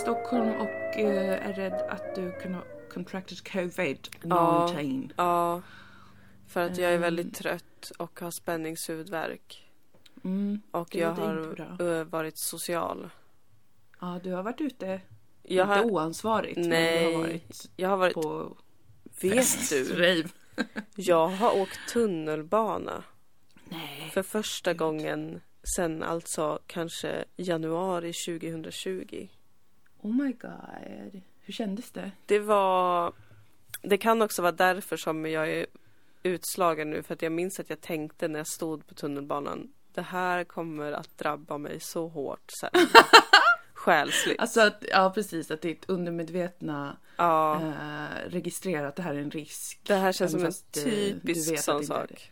Stockholm och eh, är rädd att du kan ha contracted covid-19. Ja. Ja, för att jag är Ehm. väldigt trött och har spänningshuvudvärk. Mm. Och jag har eh, varit social. Ja, du har varit ute. Jag inte har, oansvarigt, Nej. men du har varit jag har varit, på vet fest, du, rave. jag har åkt tunnelbana Nej. för första gången sen alltså kanske januari 2020. Oh my god. Hur kändes det? Det var, det kan också vara därför som jag är utslagen nu för att jag minns att jag tänkte när jag stod på tunnelbanan det här kommer att drabba mig så hårt sen. Själsligt. Alltså, att, ja precis, att ditt undermedvetna Ja, eh, registrerar att det här är en risk. det här känns som en eh, typisk sån sak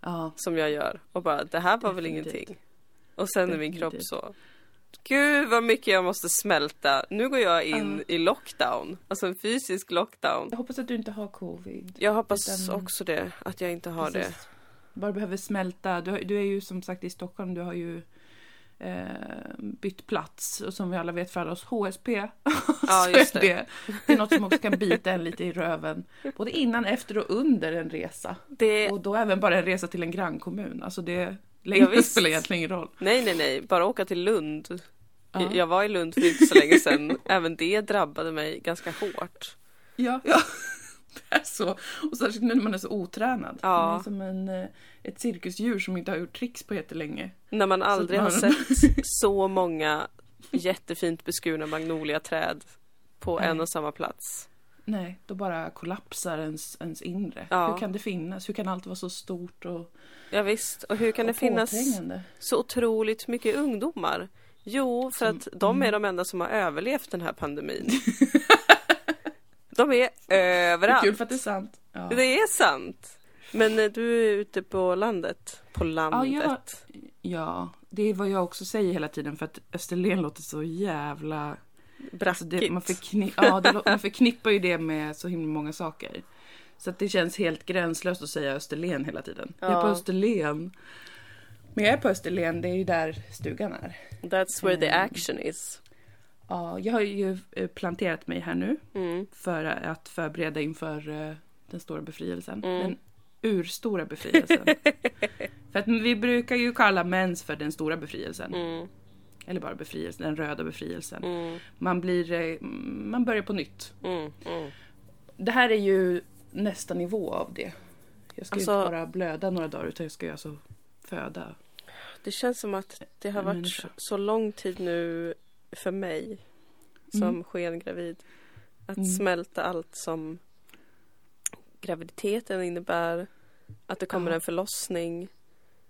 Ja, som jag gör. Och bara, det här var väl Definitivt. ingenting. Och sen är min kropp Definitivt. så. Gud vad mycket jag måste smälta. Nu går jag in i lockdown. Alltså en fysisk lockdown. jag hoppas att du inte har covid. Jag hoppas Utan- också det, att jag inte har det. Precis. Bara behöver smälta. Du, du är ju som sagt i Stockholm, du har ju eh, bytt plats. Och som vi alla vet för alla oss HSP. Ja, just det. det. det är något som också kan bita en lite i röven. Både innan, efter och under en resa. det Och då även bara en resa till en grannkommun. Alltså det Ja, längden visst. spelar egentligen ingen roll. Nej, nej, nej. Bara åka till Lund. Ja. Jag var i Lund för inte så länge sedan. Även det drabbade mig ganska hårt. Ja, ja. Det är så. Och särskilt nu när man är så otränad. Ja. Man är som en, eh, ett cirkusdjur som inte har gjort tricks på jättelänge. När man aldrig man- har sett så många jättefint beskurna magnoliaträd på Nej. en och samma plats. Nej, då bara kollapsar ens, ens inre. Ja. Hur kan det finnas? Hur kan allt vara så stort och, Ja, visst. Och hur kan det och finnas påträngande? så otroligt mycket ungdomar? Jo, för Som- att de är de enda som har överlevt den här pandemin. De är överallt. Kul för att det är sant. Ja. Det är sant. Men eh, du är ute på landet. På landet. ja, det är vad jag också säger hela tiden för att Österlen låter så jävla... Alltså det, man, förkni- ja, det, man förknippar ju det med så himla många saker. Så att det känns helt gränslöst att säga Österlen hela tiden. Jag är på Ja. Österlen. Men jag är på Österlen, det är ju där stugan är. That's where the Ehm. action is. Ja, jag har ju eh, planterat mig här nu Mm. för att förbereda inför eh, den stora befrielsen. Mm. Den urstora befrielsen. för att vi brukar ju kalla mens för den stora befrielsen. Mm. Eller bara befrielsen, den röda befrielsen. Mm. Man blir, eh, man börjar på nytt. Mm. Mm. Det här är ju nästa nivå av det. Jag ska ju Alltså- inte bara blöda några dagar utan jag ska ju alltså föda. Det känns som att det har varit människa. så lång tid nu för mig som Mm. skengravid. Att Mm. smälta allt som graviditeten innebär. Att det kommer Ja. en förlossning.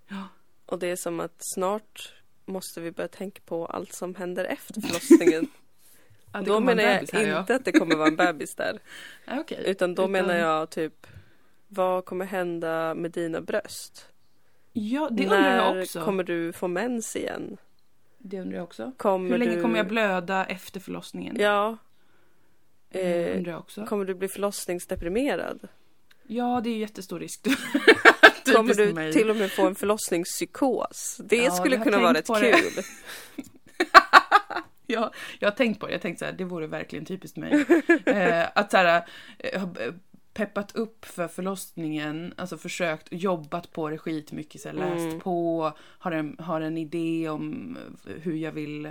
Ja. Och det är som att snart måste vi börja tänka på allt som händer efter förlossningen. Ja, det då menar en jag här, ja. inte att det kommer vara en bebis där. Ja, okej. Utan då Utan- menar jag typ vad kommer hända med dina bröst? Ja, det undrar När jag också. kommer du få mens igen? Det undrar jag också. Kommer Hur länge du... kommer jag blöda efter förlossningen? Ja. Eh, Eh, undrar jag också. kommer du bli förlossningsdeprimerad? Ja, det är ju jättestor risk. Kommer du mig. till och med få en förlossningspsykos? Det Ja, skulle jag kunna vara rätt kul. Ja, jag har tänkt på det. Jag tänkte så här, det vore verkligen typiskt mig. eh, att så här, eh, eh, peppat upp för förlossningen, alltså försökt, jobbat på det skitmycket, så här, läst Mm. på, har en, har en idé om eh, hur jag vill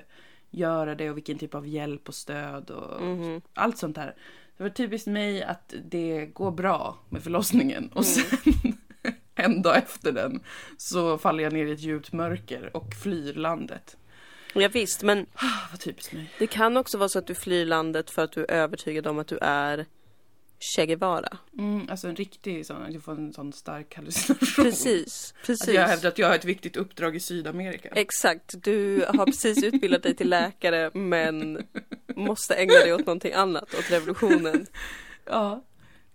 göra det och vilken typ av hjälp och stöd och Mhm. allt sånt där. Det var typiskt mig att det går bra med förlossningen och Mm. En dag efter den så faller jag ner i ett djupt mörker och flyr landet. Ja, visst, men Ah, vad typiskt mig. det kan också vara så att du flyr landet för att du är övertygad om att du är Che Guevara. Mm, alltså en riktig sån, att jag får en sån stark hallucination. Precis, Att precis. jag hävdar att jag har ett viktigt uppdrag i Sydamerika. Exakt, du har precis utbildat dig till läkare men måste ägna dig åt någonting annat, åt revolutionen. Ja.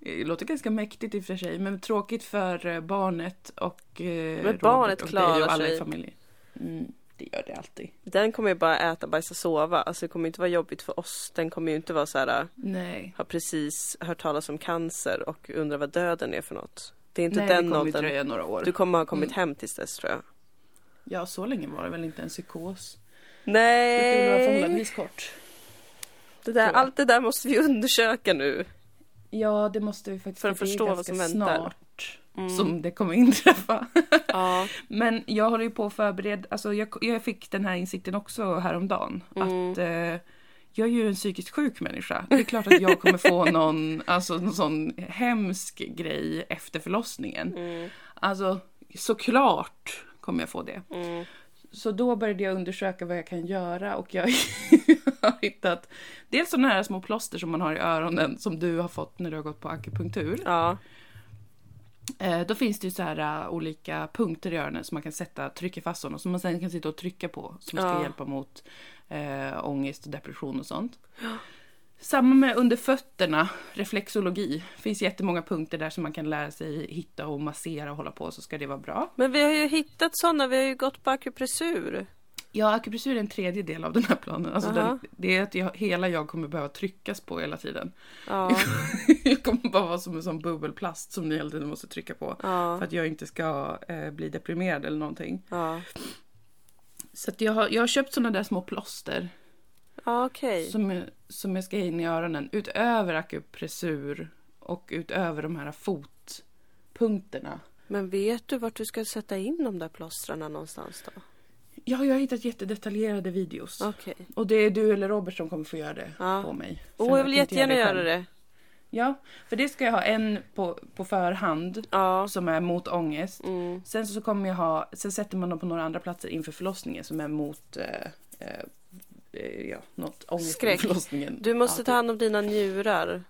Det låter ganska mäktigt i och för sig, men tråkigt för eh, barnet och eh, Robert barnet och klarar och alla sig. i familjen. Mm, det gör det alltid. Den kommer ju bara äta, bajsa, sova. Alltså det kommer inte vara jobbigt för oss. Den kommer ju inte vara så här, Nej. har precis hört talas om cancer och undrar vad döden är för något. Det är inte Nej, den åldern. dröja några år. Du kommer ha kommit Mm. hem tills dess tror jag. Ja, så länge var det väl inte en psykos. Det skulle vara Nej! förhållandevis kort. Det där, allt det där måste vi undersöka nu. Ja, det måste vi faktiskt. För att förstå vad som väntar. snart Mm. som det kommer inträffa. Ja. Men jag håller ju på att förbereda, alltså jag, jag fick den här insikten också häromdagen. Mm. Att eh, jag är ju en psykiskt sjuk människa. Det är klart att jag kommer få någon, alltså, någon sån hemsk grej efter förlossningen. Mm. Alltså såklart kommer jag få det. Mm. Så då började jag undersöka vad jag kan göra och jag har hittat dels sådana här små plåster som man har i öronen som du har fått när du har gått på akupunktur. Ja. Eh, då finns det ju så här uh, olika punkter i öronen som man kan sätta, trycka fast sådana som man sen kan sitta och trycka på som ska Ja. hjälpa mot eh, ångest och depression och sånt. Samma med under fötterna, reflexologi. Det finns jättemånga punkter där som man kan lära sig hitta och massera och hålla på så ska det vara bra. Men vi har ju hittat sådana, vi har ju gått på akupressur. Ja, akupressur är en tredje del av den här planen. Alltså Aha. den, det är att jag, hela jag kommer behöva tryckas på hela tiden. Ja. jag kommer bara vara som en sån bubbelplast som ni hela tiden måste trycka på. Ja. För att jag inte ska eh, bli deprimerad eller någonting. Så jag, har, jag har köpt såna där små plåster okej. som, jag- som jag ska in i öronen. Utöver akupressur och utöver de här fotpunkterna. Men vet du vart du ska sätta in de där plåstrarna någonstans då? Ja, jag har hittat jättedetaljerade videos. Okej. Och det är du eller Robert som kommer få göra det Ja. på mig. Åh, För jag vill jättegärna det göra det. Ja, för det ska jag ha en på, på förhand Ja. som är mot ångest. Mm. Sen så kommer jag ha, sen sätter man dem på några andra platser inför förlossningen som är mot eh, eh, eh, ja, något ångest Skräck. förlossningen. Du måste ja, ta hand om dina njurar.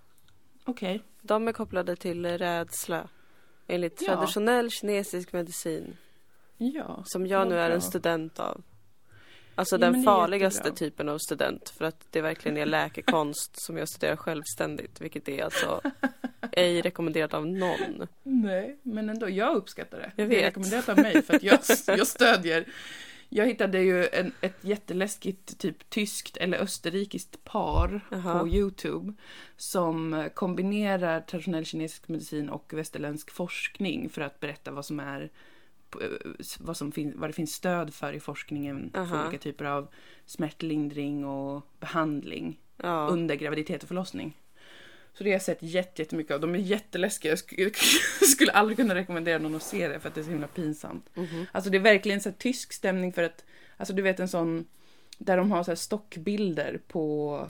Okej. De är kopplade till rädsla. Enligt traditionell kinesisk medicin. Ja. Som jag nu är en student av. Alltså Ja, den farligaste typen av student. För att det verkligen är läkekonst som jag studerar självständigt. Vilket är alltså ej rekommenderat av någon. Nej, men ändå, jag uppskattar det. Jag Det är vet. rekommenderat av mig för att jag, jag stödjer. Jag hittade ju en, ett jätteläskigt typ tyskt eller österrikiskt par Jaha. på Youtube som kombinerar traditionell kinesisk medicin och västerländsk forskning för att berätta vad som är vad, som fin, vad det finns stöd för i forskningen för Aha. olika typer av smärtlindring och behandling Ja. under graviditet och förlossning. Så det har jag sett jätte- jättemycket av. De är jätteläskiga. Jag skulle, skulle aldrig kunna rekommendera någon att se det för att det är så himla pinsamt. Mhm. Alltså det är verkligen så tysk stämning för att, alltså du vet en sån, där de har så stockbilder på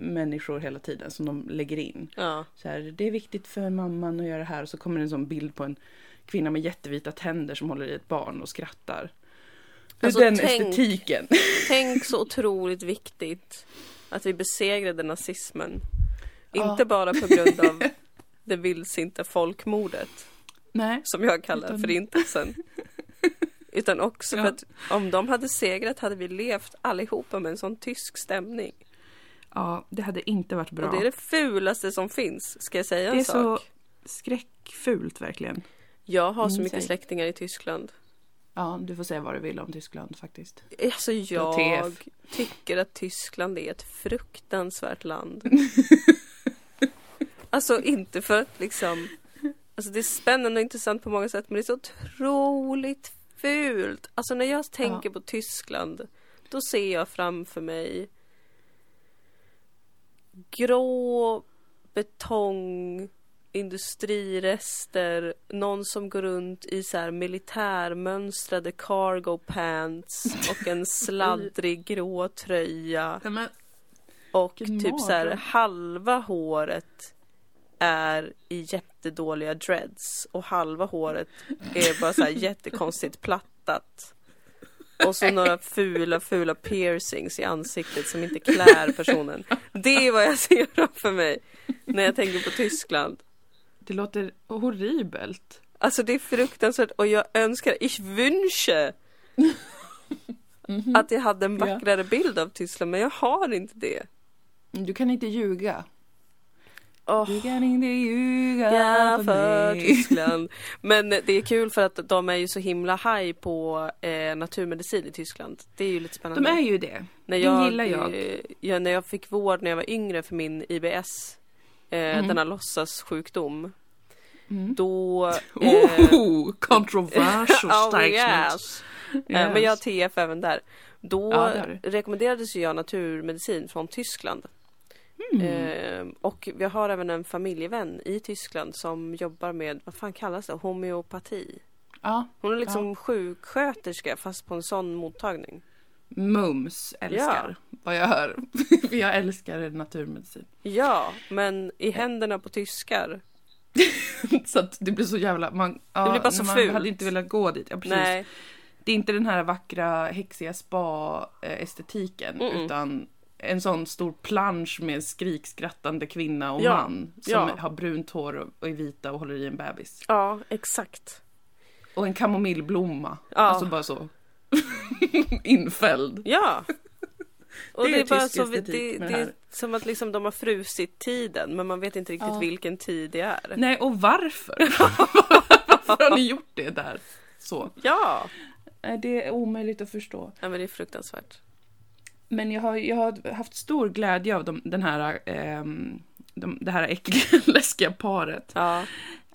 människor hela tiden som de lägger in. ja. Så här, det är viktigt för mamman att göra det här och så kommer det en sån bild på en kvinna med jättevita tänder som håller i ett barn och skrattar. Det är Alltså, den tänk- estetiken. Tänk så otroligt viktigt att vi besegrade nazismen. Ja. Inte bara på grund av det vildsinta folkmordet. Nej. som jag kallar Utan- förintelsen. Utan också Ja. för att om de hade segrat hade vi levt allihopa med en sån tysk stämning. Ja, det hade inte varit bra. Och det är det fulaste som finns. Ska jag säga en Det är sak? så skräckfult verkligen. Jag har så Mm, mycket släktingar i Tyskland. Ja, du får säga vad du vill om Tyskland faktiskt. Alltså jag tycker att Tyskland är ett fruktansvärt land. alltså inte för att liksom Alltså det är spännande och intressant på många sätt men det är så otroligt fult. Alltså när jag tänker på Tyskland då ser jag framför mig grå betong industrirester, någon som går runt i så här militärmönstrade cargo pants och en sladdrig grå tröja men, och typ så här halva håret är i jättedåliga dreads och halva håret är bara så här jättekonstigt plattat. Och så några fula, fula piercings i ansiktet som inte klär personen. Det är vad jag ser framför mig när jag tänker på Tyskland. Det låter horribelt. Alltså det är fruktansvärt och jag önskar, ich wünsche Mhm. att jag hade en Ja. vackrare bild av Tyskland men jag har inte det. Du kan inte ljuga. Åh. Du kan inte ljuga Ja, för, för. Tyskland. Men det är kul för att de är ju så himla high på eh, naturmedicin i Tyskland. Det är ju lite spännande. De är ju det. när det jag, gillar jag. eh, Ja, när jag fick vård när jag var yngre för min IBS, eh, Mm. denna låtsassjukdom, Mm. då... Eh, Oh, controversial oh, statement. yes. Eh, Men jag har TF även där. Då Ja, rekommenderades ju jag naturmedicin från Tyskland. Eh, och vi har även en familjevän i Tyskland som jobbar med, vad fan kallas det, homeopati. Ja. Hon är liksom sjuksköterska fast på en sån mottagning. Mums älskar vad jag hör. För jag älskar naturmedicin. Ja, men i händerna på tyskar. så att det blir så jävla... Man, ja, Det blir bara så man fult. hade inte velat gå dit. Ja, precis. Nej, Det är inte den här vackra häxiga spa-estetiken Mm-mm. utan en sån stor plansch med skrikskrattande kvinna och Ja, man som ja. har brunt hår och är vita och håller i en bebis. ja exakt. Och en kamomillblomma. Ja. Alltså bara så infälld. Ja. Och Det det är bara så, det, det det är som att liksom de har frusit tiden men man vet inte riktigt Ja. vilken tid det är. Nej, och varför? varför har ni gjort det där? Så. Ja! Nej, Det är omöjligt att förstå. ja, men det är fruktansvärt. Men jag har, jag har haft stor glädje av de, den här, ehm, de, det här äckliga, läskiga paret. Ja.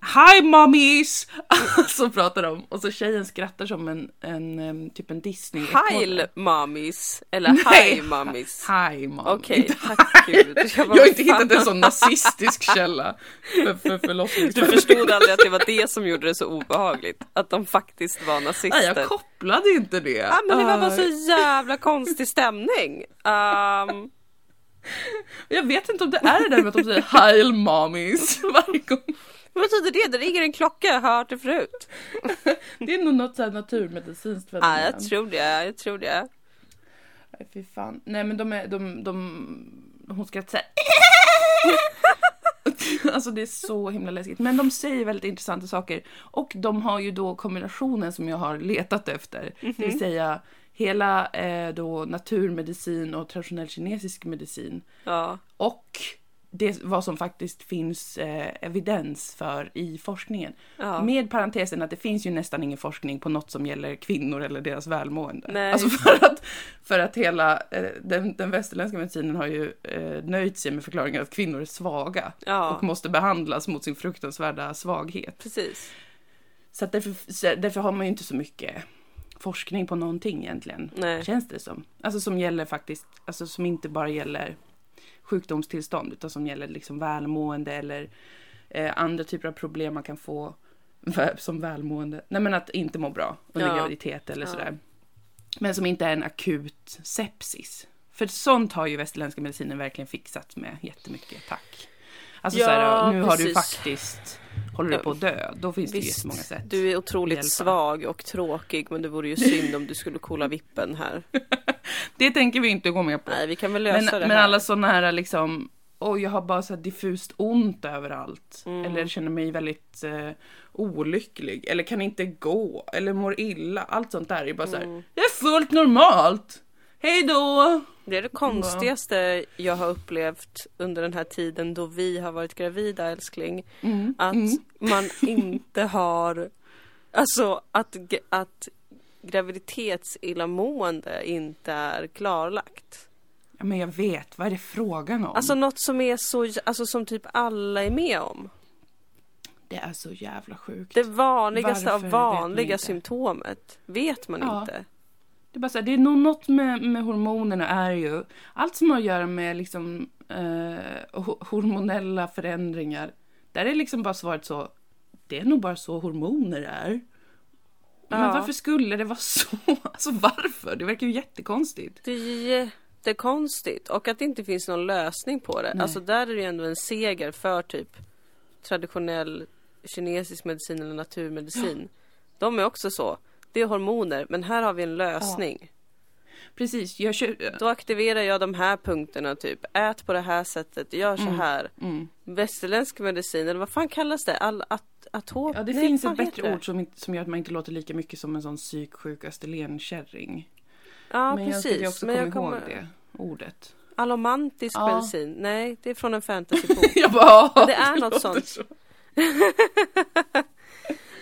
Hi mommies! så pratar de. Och så tjejen skrattar som en, en typ en disney Heil mommies eller Nej. hi mommies. Hi mom. Okej, Inte tack gud. Jag bara, har inte fan. hittat en sån nazistisk källa för, för Du förlossningssjuka. förstod aldrig att det var det som gjorde det så obehagligt. Att de faktiskt var Nej, nazister. jag kopplade inte det. Ja, men det var bara Ah, så jävla konstig stämning. Um, Jag vet inte om det är det där med att de säger Heil mommies varje gång. Vad betyder det? Det ringer en klocka, jag har hört det förut. Det är nog något så här naturmedicinskt Ja, jag tror det, jag tror det. Nej, fy fan. Nej men de är, de, de, hon skrattar såhär. alltså det är så himla läskigt. Men de säger väldigt intressanta saker. Och de har ju då kombinationen som jag har letat efter. Det vill säga hela eh, då naturmedicin och traditionell kinesisk medicin. Ja, Och det vad som faktiskt finns eh, evidens för i forskningen. ja. Med parentesen att det finns ju nästan ingen forskning på något som gäller kvinnor eller deras välmående. Nej. Alltså för att, för att hela eh, den, den västerländska medicinen har ju eh, nöjt sig med förklaringen att kvinnor är svaga ja. och måste behandlas mot sin fruktansvärda svaghet. precis. Så, att därför, så därför har man ju inte så mycket forskning på någonting egentligen. Nej. Känns det som. Alltså som gäller faktiskt, alltså som inte bara gäller sjukdomstillstånd utan som gäller liksom välmående eller eh, andra typer av problem man kan få som välmående. Nej men att inte må bra under Ja. graviditet eller Ja. sådär. Men som inte är en akut sepsis. För sånt har ju västerländska medicinen verkligen fixat med jättemycket, tack. Alltså Ja, såhär, nu har du precis. faktiskt, håller du på att dö, då finns det ju Visst, jättemånga sätt. du är otroligt svag och tråkig men det vore ju synd om du skulle kolla vippen här. Det tänker vi inte gå med på. Nej, vi kan väl lösa Men, det men här. alla sådana här liksom, oj jag har bara så diffust ont överallt. Mm. Eller känner mig väldigt eh, olycklig. Eller kan inte gå. Eller mår illa. Allt sånt där är bara så här, Mm. det är fullt normalt. Hej då! Det är det konstigaste jag har upplevt under den här tiden då vi har varit gravida älskling. Mm, Att mm. man inte har, alltså att, att graviditetsillamående inte är klarlagt. Ja, men jag vet, vad är det frågan om? Alltså något som är så, alltså som typ alla är med om. det är så jävla sjukt. Det vanligaste Varför av vet vanliga inte? symptomet vet man Ja. inte. Det är bara så här, det är nog något med, med hormonerna är ju, allt som har att göra med liksom eh, ho- hormonella förändringar, där är liksom bara svaret så, det är nog bara så hormoner är. Men Ja. varför skulle det vara så? Alltså varför? Det verkar ju jättekonstigt. Det är jättekonstigt och att det inte finns någon lösning på det. Nej. Alltså där är det ju ändå en seger för typ traditionell kinesisk medicin eller naturmedicin. De är också så. Det är hormoner men här har vi en lösning. Precis, jag kör... Då aktiverar jag de här punkterna typ. Ät på det här sättet, gör så Mm. här. Mm. Västerländsk medicin eller vad fan kallas det? All, atop? Ja, det Nej, finns ett bättre heter det? ord som, som gör att man inte låter lika mycket som en sån psyksjuk österlenkärring. Ja Men jag precis. ska också Men jag ihåg kommer... det ordet. Allomantisk Ja. medicin? Nej, det är från en fantasybok. Jag bara, Men det är något låter sånt. så.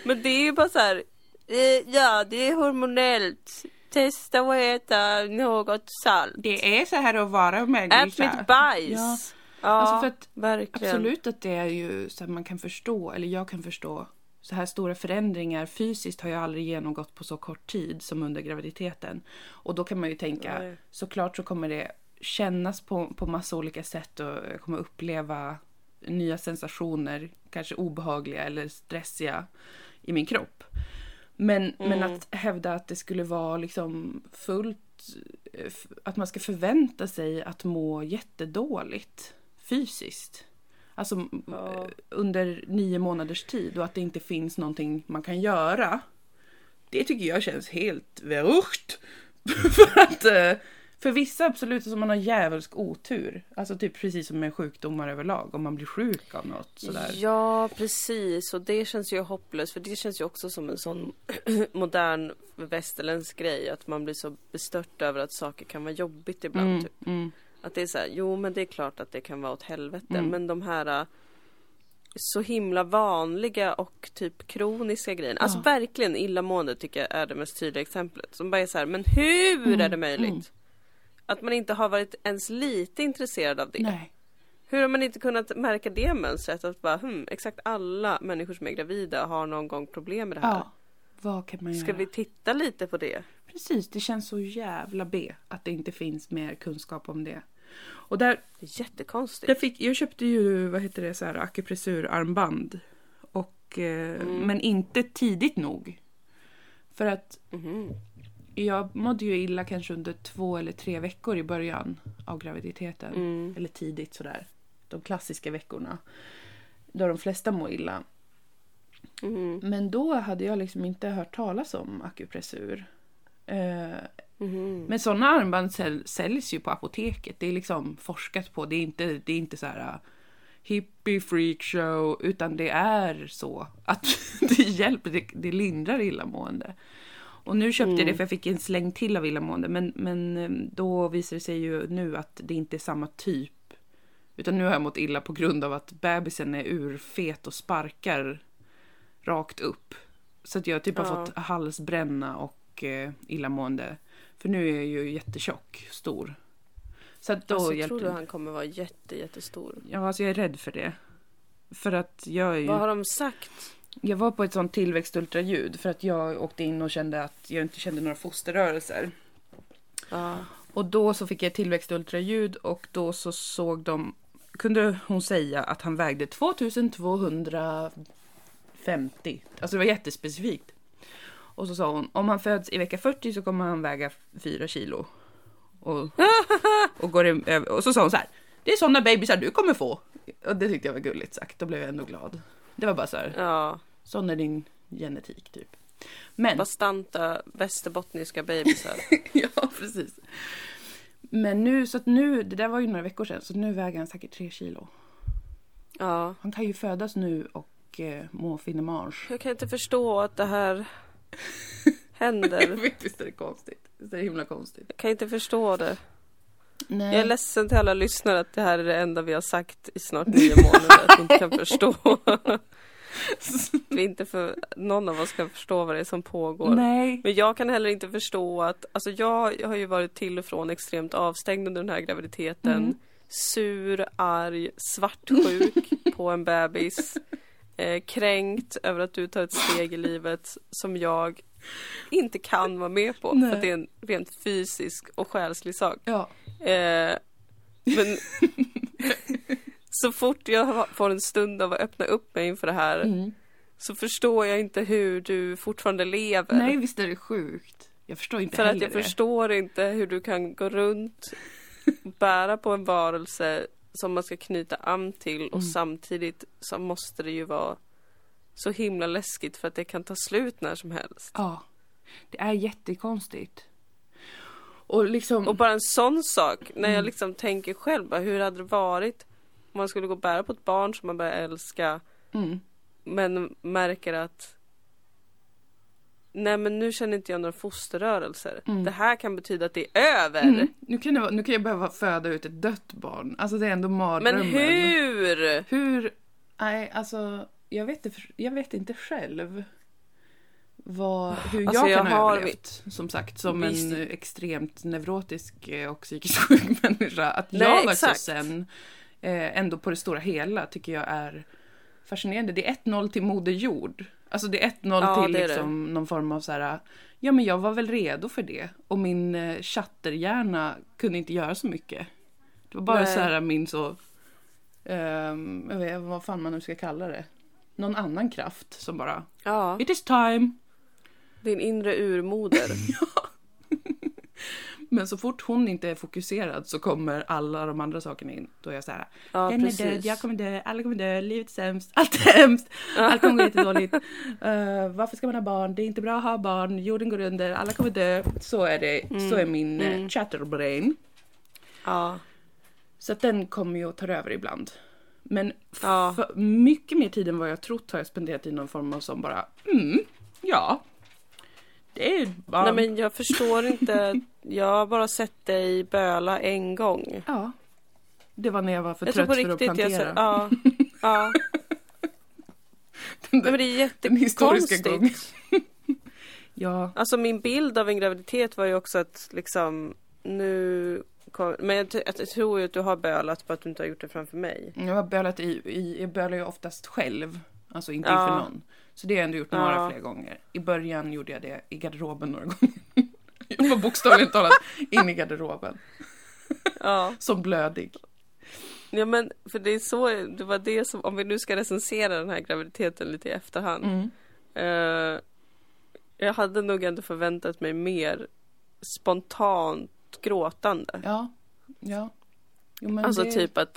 Men det är ju bara så här. Eh, ja, det är hormonellt. Testa att äta något salt. Det är så här att vara människa. Ät mitt bajs. Ja. Ja, Alltså för att verkligen. Absolut att det är ju så att man kan förstå, eller jag kan förstå, så här stora förändringar fysiskt har jag aldrig genomgått på så kort tid som under graviditeten. Och då kan man ju tänka, Nej. såklart så kommer det kännas på, på massa olika sätt och jag kommer uppleva nya sensationer, kanske obehagliga eller stressiga i min kropp. Men, men Mm. att hävda att det skulle vara liksom fullt, eh, att man ska förvänta sig att må jättedåligt fysiskt. Alltså Ja. eh, under nio månaders tid och att det inte finns någonting man kan göra. Det tycker jag känns helt verrückt. för att eh, för vissa absolut så man har djävulsk otur. Alltså typ precis som med sjukdomar överlag. Om man blir sjuk av något sådär. Ja, precis. Och det känns ju hopplöst. För det känns ju också som en sån modern västerländsk grej. Att man blir så bestört över att saker kan vara jobbigt ibland. Mm, Typ. mm, Att det är så här, jo men det är klart att det kan vara åt helvete. Mm. Men de här äh, så himla vanliga och typ kroniska grejerna. Alltså Ja. verkligen illamående tycker jag är det mest tydliga exemplet. Som bara är så här, men hur Mm, är det möjligt? mm. Att man inte har varit ens lite intresserad av det. Nej. Hur har man inte kunnat märka det mönstret? Att bara, hmm, exakt alla människor som är gravida har någon gång problem med det här. Ja. Vad kan man Ska göra? vi titta lite på det? Precis, det känns så jävla B att det inte finns mer kunskap om det. Och där, Det är jättekonstigt. där fick, jag köpte ju, vad heter det, så här akupressurarmband. Och, eh, Mm. Men inte tidigt nog. För att Mhm. jag mådde ju illa kanske under två eller tre veckor i början av graviditeten. Mm. Eller tidigt sådär. De klassiska veckorna. Då de flesta mår illa. Mhm. Men då hade jag liksom inte hört talas om akupressur. Mhm. men sådana armband säl- säljs ju på apoteket. Det är liksom forskat på. Det är inte, det är inte så här uh, hippie freak show. Utan det är så att det hjälper. Det, det lindrar illamående. Och nu köpte jag det Mm. för jag fick en släng till av illamående. Men, men eh, då visar det sig ju nu att det inte är samma typ. Utan nu har jag mått illa på grund av att bebisen är urfet och sparkar rakt upp. Så att jag typ har Ja. fått halsbränna och eh, illamående. För nu är jag ju jättetjock, stor. Så att då alltså, hjälpte tror du han kommer vara jätte, jättestor? Ja, alltså jag är rädd för det. För att jag är ju... Vad har de sagt? Jag var på ett sånt tillväxtultraljud för att jag åkte in och kände att jag inte kände några fosterrörelser. Ja. Och då så fick jag tillväxtultraljud och då så såg de, kunde hon säga att han vägde 2250. Alltså det var jättespecifikt. Och så sa hon, om han föds i vecka 40 så kommer han väga 4 kilo. Och, och, går över- och så sa hon så här, det är sådana bebisar du kommer få. Och det tyckte jag var gulligt sagt, då blev jag ändå glad. Det var bara så här, ja. sån är din genetik typ. Men, Bastanta västerbottniska bebisar. ja precis. Men nu, så att nu, det där var ju några veckor sedan, så nu väger han säkert 3 kilo. Ja. Han kan ju födas nu och eh, må finemage. Jag kan inte förstå att det här Jag händer. vet, visst är det konstigt? Visst är det himla konstigt? Jag kan inte förstå det. Nej. Jag är ledsen till alla lyssnare att det här är det enda vi har sagt i snart nio månader. Att vi inte kan förstå. vi inte för, någon av oss kan förstå vad det är som pågår. Nej. Men jag kan heller inte förstå att, alltså jag, jag har ju varit till och från extremt avstängd under den här graviditeten. Mm. Sur, arg, svartsjuk på en bebis. Eh, kränkt över att du tar ett steg i livet som jag inte kan vara med på. Nej. För att det är en rent fysisk och själslig sak. Ja. Eh, men så fort jag får en stund av att öppna upp mig inför det här Mm. så förstår jag inte hur du fortfarande lever. Nej, visst är det sjukt. Jag förstår inte För att jag det. förstår inte hur du kan gå runt bära på en varelse som man ska knyta an till och Mm. samtidigt så måste det ju vara så himla läskigt för att det kan ta slut när som helst. Ja. Det är jättekonstigt. Och liksom... Och bara en sån sak, när jag Mm. liksom tänker själv, bara, hur hade det varit om man skulle gå och bära på ett barn som man börjar älska mm. men märker att Nej men nu känner inte jag några fosterrörelser. Mm. Det här kan betyda att det är över. Mm. Nu, kan det, nu kan jag behöva föda ut ett dött barn. Alltså det är ändå mardrömmen. Men hur? Hur? Nej, alltså jag vet, inte, jag vet inte själv. Vad, hur Alltså, jag jag kan ha har- överlevt. Som sagt, som Visst. en extremt neurotisk eh, och psykiskt sjuk människa. Att Nej, jag var så sen, eh, ändå på det stora hela, tycker jag är fascinerande. Det är 1-0 till Moder Jord. Alltså det är 1-0 Ja, till det är liksom någon form av så här. Ja men jag var väl redo för det. Och min eh, chatterhjärna kunde inte göra så mycket. Det var bara Nej. så här min så. ehm, jag vet vad fan man nu ska kalla det. Någon annan kraft som bara. Ja, It is time. din inre urmoder. Men så fort hon inte är fokuserad så kommer alla de andra sakerna in. Då är jag så här. Ja, Den är precis. död, jag kommer dö, alla kommer dö, livet är sämst, allt är hemskt, allt kommer gå jättedåligt. Uh, varför ska man ha barn? Det är inte bra att ha barn, jorden går under, alla kommer dö. Så är det, så är min mm. Mm. chatterbrain. Ja, Så att den kommer ju att ta över ibland. Men Ja. mycket mer tid än vad jag trott har jag spenderat i någon form av som bara, mm, ja. Det är bara, nej men jag förstår inte. Jag har bara sett dig böla en gång. ja. Det var när jag var för Jag trött på för att riktigt jag plantera. ser, ja, ja. Den, men det är den historiska gången. jättekonstigt. Ja, Alltså min bild av en graviditet var ju också att liksom nu kom, men jag, jag tror ju att du har bölat på att du inte har gjort det framför mig. Jag har bölat i, i jag bölar ju oftast själv. Alltså inte Ja. inför någon. Så det har jag ändå gjort några Ja. fler gånger. I början gjorde jag det i garderoben några gånger. Jag var bokstavligt talat in i garderoben. Ja. Som blödig. ja men för det är så, det var det som, om vi nu ska recensera den här graviditeten lite i efterhand. Mm. Eh, jag hade nog ändå förväntat mig mer spontant gråtande. Ja. Ja. Jo, alltså det, typ att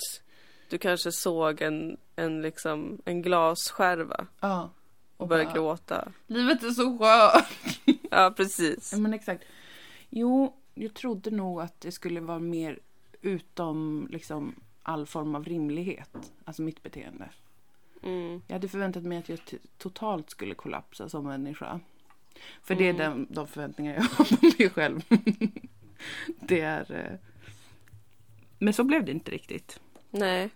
du kanske såg en, en, liksom, en glasskärva Ja. Och började bara, gråta. Livet är så skönt. Ja, precis. Ja, men exakt. Jo, jag trodde nog att det skulle vara mer utom liksom all form av rimlighet. Alltså mitt beteende. Mm. Jag hade förväntat mig att jag totalt skulle kollapsa som människa. För det är Mm. den, de förväntningar jag har på mig själv. det är... eh, Men så blev det inte riktigt. Nej.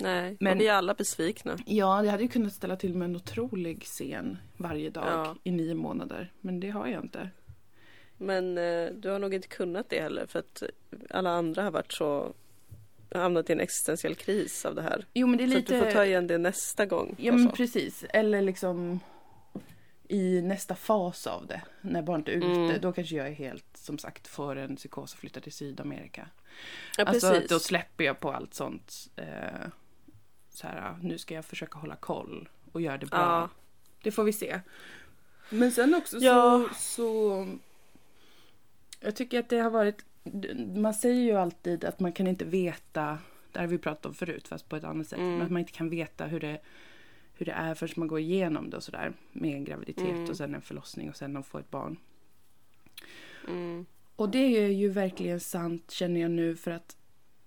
Nej, Men- vi är alla besvikna. Ja, jag hade ju kunnat ställa till med en otrolig scen varje dag Ja. i nio månader. Men det har jag inte. Men eh, du har nog inte kunnat det heller för att alla andra har varit så hamnat i en existentiell kris av det här. Jo, men det är Så att lite... du får ta igen det nästa gång. Ja, men precis. Eller liksom i nästa fas av det. När barnet är ute. Mm. Då kanske jag är helt, som sagt, får en psykos och flyttar till Sydamerika. ja, Alltså precis. då släpper jag på allt sånt. Eh, så här, nu ska jag försöka hålla koll och göra det bra. Ja. Det får vi se. Men sen också Ja. så, så... Jag tycker att det har varit... Man säger ju alltid att man kan inte veta, det har vi pratat om förut fast på ett annat sätt, Mm. men att man inte kan veta hur det, hur det är förrän man går igenom det och sådär. Med en graviditet Mm. och sen en förlossning och sen att få ett barn. Mm. Och det är ju verkligen sant känner jag nu för att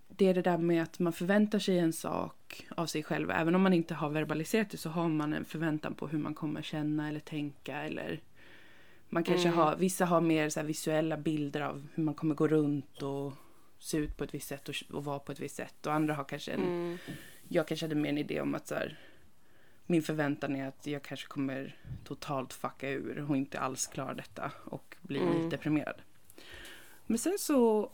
det är det där med att man förväntar sig en sak av sig själv. Även om man inte har verbaliserat det så har man en förväntan på hur man kommer känna eller tänka eller man kanske Mm. har, vissa har mer så visuella bilder av hur man kommer gå runt och se ut på ett visst sätt och, och vara på ett visst sätt. Och andra har kanske en, Mm. jag kanske hade mer en idé om att så här, min förväntan är att jag kanske kommer totalt fucka ur och inte alls klara detta och bli Mm. deprimerad. Men sen så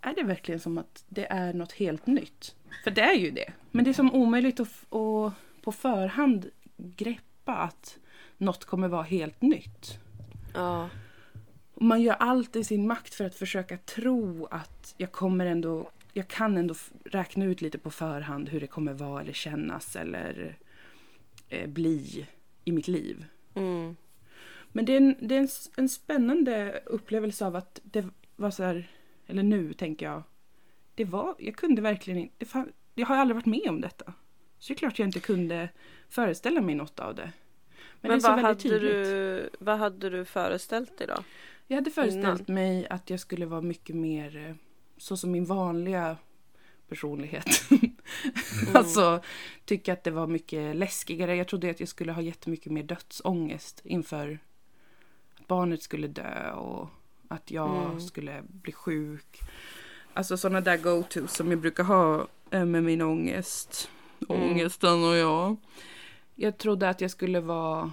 är det verkligen som att det är något helt nytt. För det är ju det. Men det är som omöjligt att, att på förhand greppa att något kommer vara helt nytt. Ja. Man gör allt i sin makt för att försöka tro att jag kommer ändå, jag kan ändå räkna ut lite på förhand hur det kommer vara eller kännas eller eh, bli i mitt liv. Mm. Men det är, en, det är en, en spännande upplevelse av att det var så här, eller nu tänker jag, det var, jag kunde verkligen inte, det fan, jag har aldrig varit med om detta. Så det är klart jag inte kunde föreställa mig något av det. Men, Men, det vad, hade tydligt. du, vad hade du föreställt dig då? Jag hade föreställt mig att jag skulle vara mycket mer eh, så som min vanliga personlighet. alltså tycka att det var mycket läskigare. Jag trodde att jag skulle ha jättemycket mer dödsångest inför att barnet skulle dö och att jag Mm. skulle bli sjuk. Alltså sådana där go-to som jag brukar ha eh, med min ångest. Mm. Ångesten och jag. Jag trodde att jag skulle vara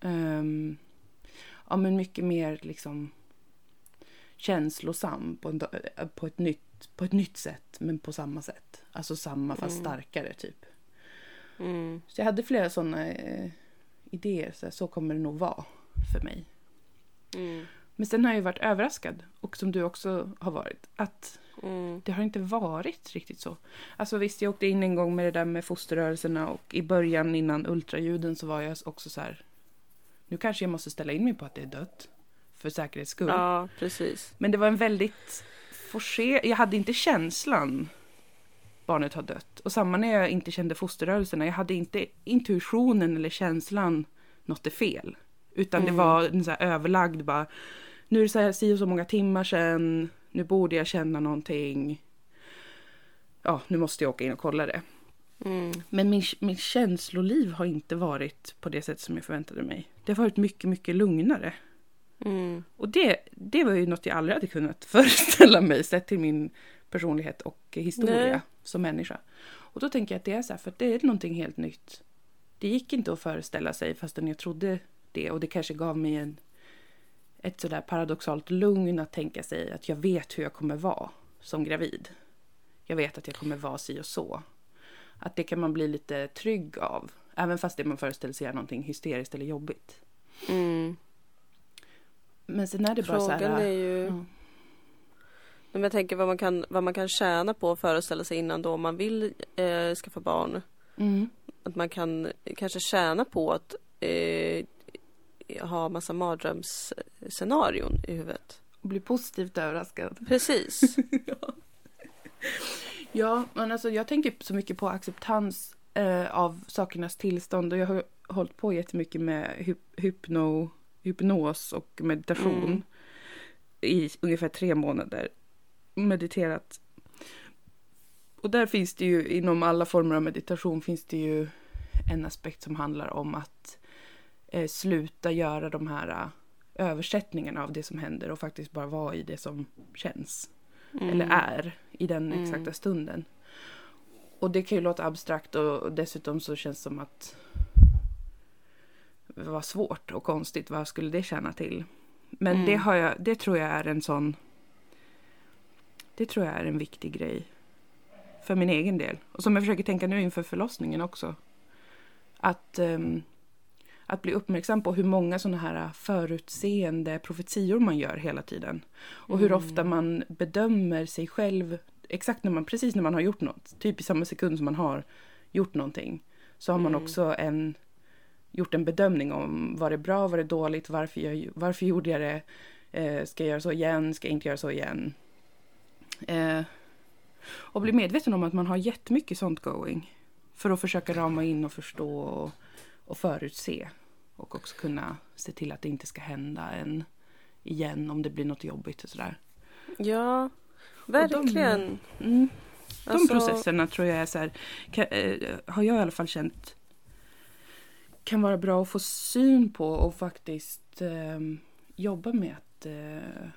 ehm, ja, men mycket mer liksom känslosam på, en, eh, på, ett nytt, på ett nytt sätt men på samma sätt. Alltså samma fast Mm. starkare typ. Mm. Så jag hade flera sådana eh, idé, så, här, så kommer det nog vara för mig. Mm. Men sen har jag ju varit överraskad, och som du också har varit, att Mm. det har inte varit riktigt så. Alltså visst, jag åkte in en gång med det där med fosterrörelserna och i början innan ultraljuden så var jag också så här, nu kanske jag måste ställa in mig på att det är dött, för säkerhets skull. Ja, precis. Men det var en väldigt forcer... Jag hade inte känslan barnet har dött. Och samma när jag inte kände fosterrörelserna. Jag hade inte intuitionen eller känslan något är fel. Utan det Mm. var en så överlagd bara. Nu är det så här si och så många timmar sedan. Nu borde jag känna någonting. Ja, nu måste jag åka in och kolla det. Mm. Men min, min känsloliv har inte varit på det sätt som jag förväntade mig. Det har varit mycket, mycket lugnare. Mm. Och det, det var ju något jag aldrig hade kunnat föreställa mig sett till min personlighet och historia Nej. som människa. Och då tänker jag att det är så här, för det är någonting helt nytt. Det gick inte att föreställa sig fastän jag trodde det och det kanske gav mig en, ett sådär paradoxalt lugn att tänka sig att jag vet hur jag kommer vara som gravid. Jag vet att jag kommer vara si och så. Att det kan man bli lite trygg av. Även fast det man föreställer sig är någonting hysteriskt eller jobbigt. Mm. Men sen är det bara så Frågan här... är ju... Ja. Men jag tänker vad man kan, vad man kan tjäna på att föreställa sig innan då om man vill eh, skaffa barn. Mm. Att man kan kanske tjäna på att eh, ha massa mardrömsscenarion i huvudet. Och bli positivt överraskad. Precis. Ja, men alltså jag tänker så mycket på acceptans eh, av sakernas tillstånd och jag har hållit på jättemycket med hyp- hypno, hypnos och meditation Mm. i ungefär tre månader. Mediterat. Och där finns det ju, inom alla former av meditation finns det ju en aspekt som handlar om att eh, sluta göra de här eh, översättningarna av det som händer och faktiskt bara vara i det som känns Mm. eller är i den Mm. exakta stunden. Och det kan ju låta abstrakt och dessutom så känns det som att det var svårt och konstigt. Vad skulle det tjäna till? Men Mm. det, har jag, det tror jag är en sån... Det tror jag är en viktig grej. För min egen del. Och som jag försöker tänka nu inför förlossningen också. Att, ehm, att bli uppmärksam på hur många sådana här förutseende profetior man gör hela tiden. Och hur Mm. ofta man bedömer sig själv exakt när man, precis när man har gjort något. Typ i samma sekund som man har gjort någonting. Så har man Mm. också en, gjort en bedömning om var det bra, var det dåligt, varför, jag, varför gjorde jag det, eh, ska jag göra så igen, ska jag inte göra så igen. Eh, och bli medveten om att man har jättemycket sånt going. För att försöka rama in och förstå och, och förutse. Och också kunna se till att det inte ska hända en igen om det blir något jobbigt och sådär. Ja, verkligen. Mm. De Alltså, processerna tror jag är så här, kan, eh, har jag i alla fall känt kan vara bra att få syn på och faktiskt eh, jobba med att eh,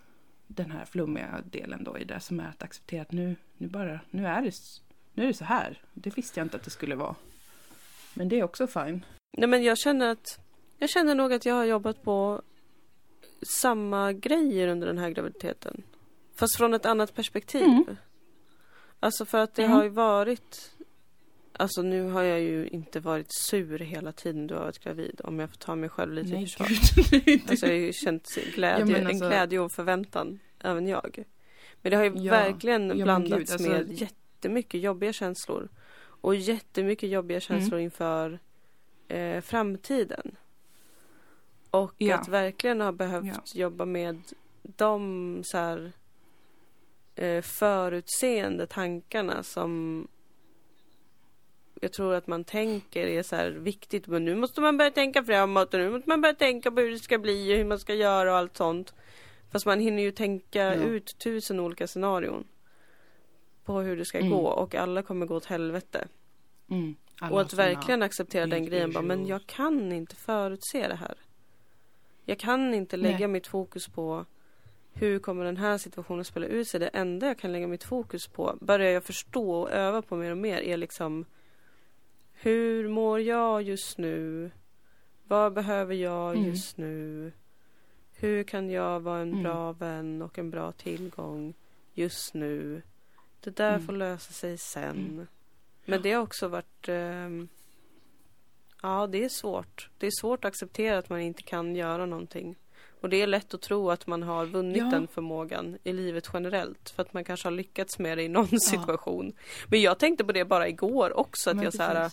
den här flummiga delen då i det som är att acceptera att nu, nu bara, nu är det, nu är det så här. Det visste jag inte att det skulle vara. Men det är också fine. Nej men jag känner att jag känner nog att jag har jobbat på samma grejer under den här graviditeten. Fast från ett annat perspektiv. Mm. Alltså för att det Mm. har ju varit Alltså nu har jag ju inte varit sur hela tiden du har varit gravid om jag får ta mig själv lite i försvar. gud. Alltså jag har ju känt glädje, Ja, alltså- en glädje och förväntan, även jag. Men det har ju Ja, verkligen men blandats gud, alltså- med jättemycket jobbiga känslor. Och jättemycket jobbiga Mm. känslor inför eh, framtiden. Och Ja. att verkligen ha behövt Ja. jobba med de så här, eh, förutseende tankarna som jag tror att man tänker är så här viktigt. Men nu måste man börja tänka framåt och nu måste man börja tänka på hur det ska bli och hur man ska göra och allt sånt. Fast man hinner ju tänka Ja. ut tusen olika scenarion. På hur det ska Mm. gå och alla kommer gå åt helvete. Mm. Och att verkligen acceptera den grejen. Bara, men jag kan inte förutse det här. Jag kan inte lägga Nej. mitt fokus på hur kommer den här situationen spela ut sig. Det enda jag kan lägga mitt fokus på, börjar jag förstå och öva på mer och mer, är liksom hur mår jag just nu? Vad behöver jag Mm. just nu? Hur kan jag vara en Mm. bra vän och en bra tillgång just nu? Det där Mm. får lösa sig sen. Mm. Men det har också varit ehm, Ja, det är svårt. Det är svårt att acceptera att man inte kan göra någonting. Och det är lätt att tro att man har vunnit Ja. den förmågan i livet generellt. För att man kanske har lyckats med det i någon situation. Men jag tänkte på det bara igår också. Att Men jag så här,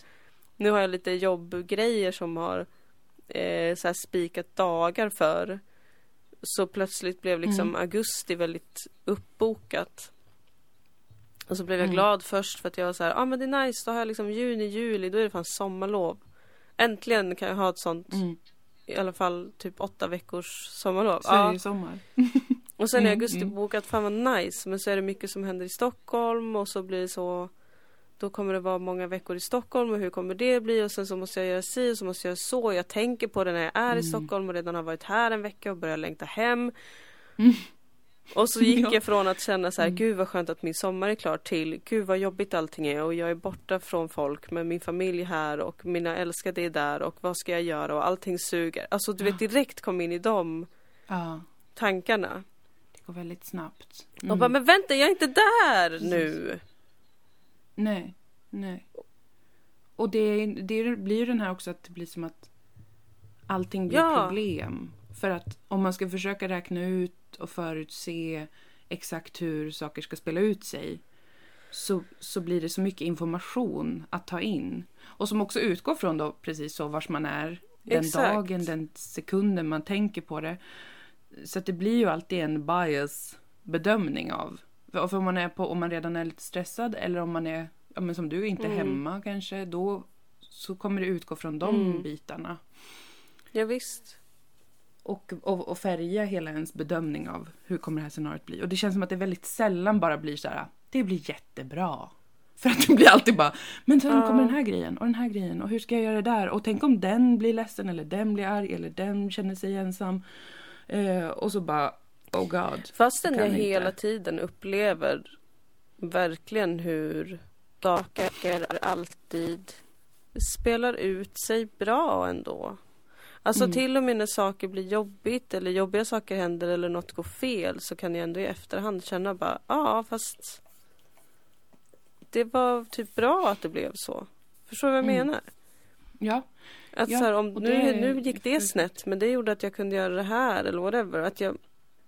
nu har jag lite jobbgrejer som har eh, så här spikat dagar för. Så plötsligt blev liksom Mm. augusti väldigt uppbokat. Och så blev jag Mm. glad först för att jag var så här, ja ah, men det är nice, då har jag liksom juni, juli, då är det fan sommarlov. Äntligen kan jag ha ett sånt, Mm. i alla fall typ åtta veckors sommarlov. Ja. sommar. Och sen är Mm, augusti mm. bokat, fan vad nice. Men så är det mycket som händer i Stockholm och så blir det så då kommer det vara många veckor i Stockholm och hur kommer det bli? Och sen så måste jag göra si och så måste jag göra så. Jag tänker på det när jag är i Mm. Stockholm och redan har varit här en vecka och börjar längta hem. Mm. Och så gick Ja. jag från att känna så här, Mm. gud vad skönt att min sommar är klar till, gud vad jobbigt allting är och jag är borta från folk men min familj är här och mina älskade är där och vad ska jag göra och allting suger. Alltså du vet direkt kom in i de tankarna. det går väldigt snabbt. Och Mm. bara, men vänta jag är inte där nu! Nej, nej. Och det, det blir ju den här också att det blir som att allting blir Ja. problem. För att om man ska försöka räkna ut och förutse exakt hur saker ska spela ut sig så, så blir det så mycket information att ta in. Och som också utgår från då precis så vars man är den Exakt. dagen, den sekunden man tänker på det. Så att det blir ju alltid en bias bedömning av och för om man, är på, om man redan är lite stressad eller om man är, ja, men som du, inte Mm. hemma kanske, då så kommer det utgå från de Mm. bitarna. Ja, visst. Och, och, och färga hela ens bedömning av hur kommer det här scenariot bli. Och det känns som att det väldigt sällan bara blir så här, det blir jättebra. För att det blir alltid bara, men sen kommer den här grejen och den här grejen och hur ska jag göra det där? Och tänk om den blir ledsen eller den blir arg eller den känner sig ensam. Eh, och så bara, oh god. Fastän jag inte. hela tiden upplever verkligen hur saker alltid spelar ut sig bra ändå. Alltså Mm. till och med när saker blir jobbigt eller jobbiga saker händer eller något går fel så kan jag ändå i efterhand känna bara ja fast det var typ bra att det blev så. Förstår du vad jag Mm. menar? Ja, Att Ja, så här, om, nu, nu gick det snett men det gjorde att jag kunde göra det här eller whatever. Att jag,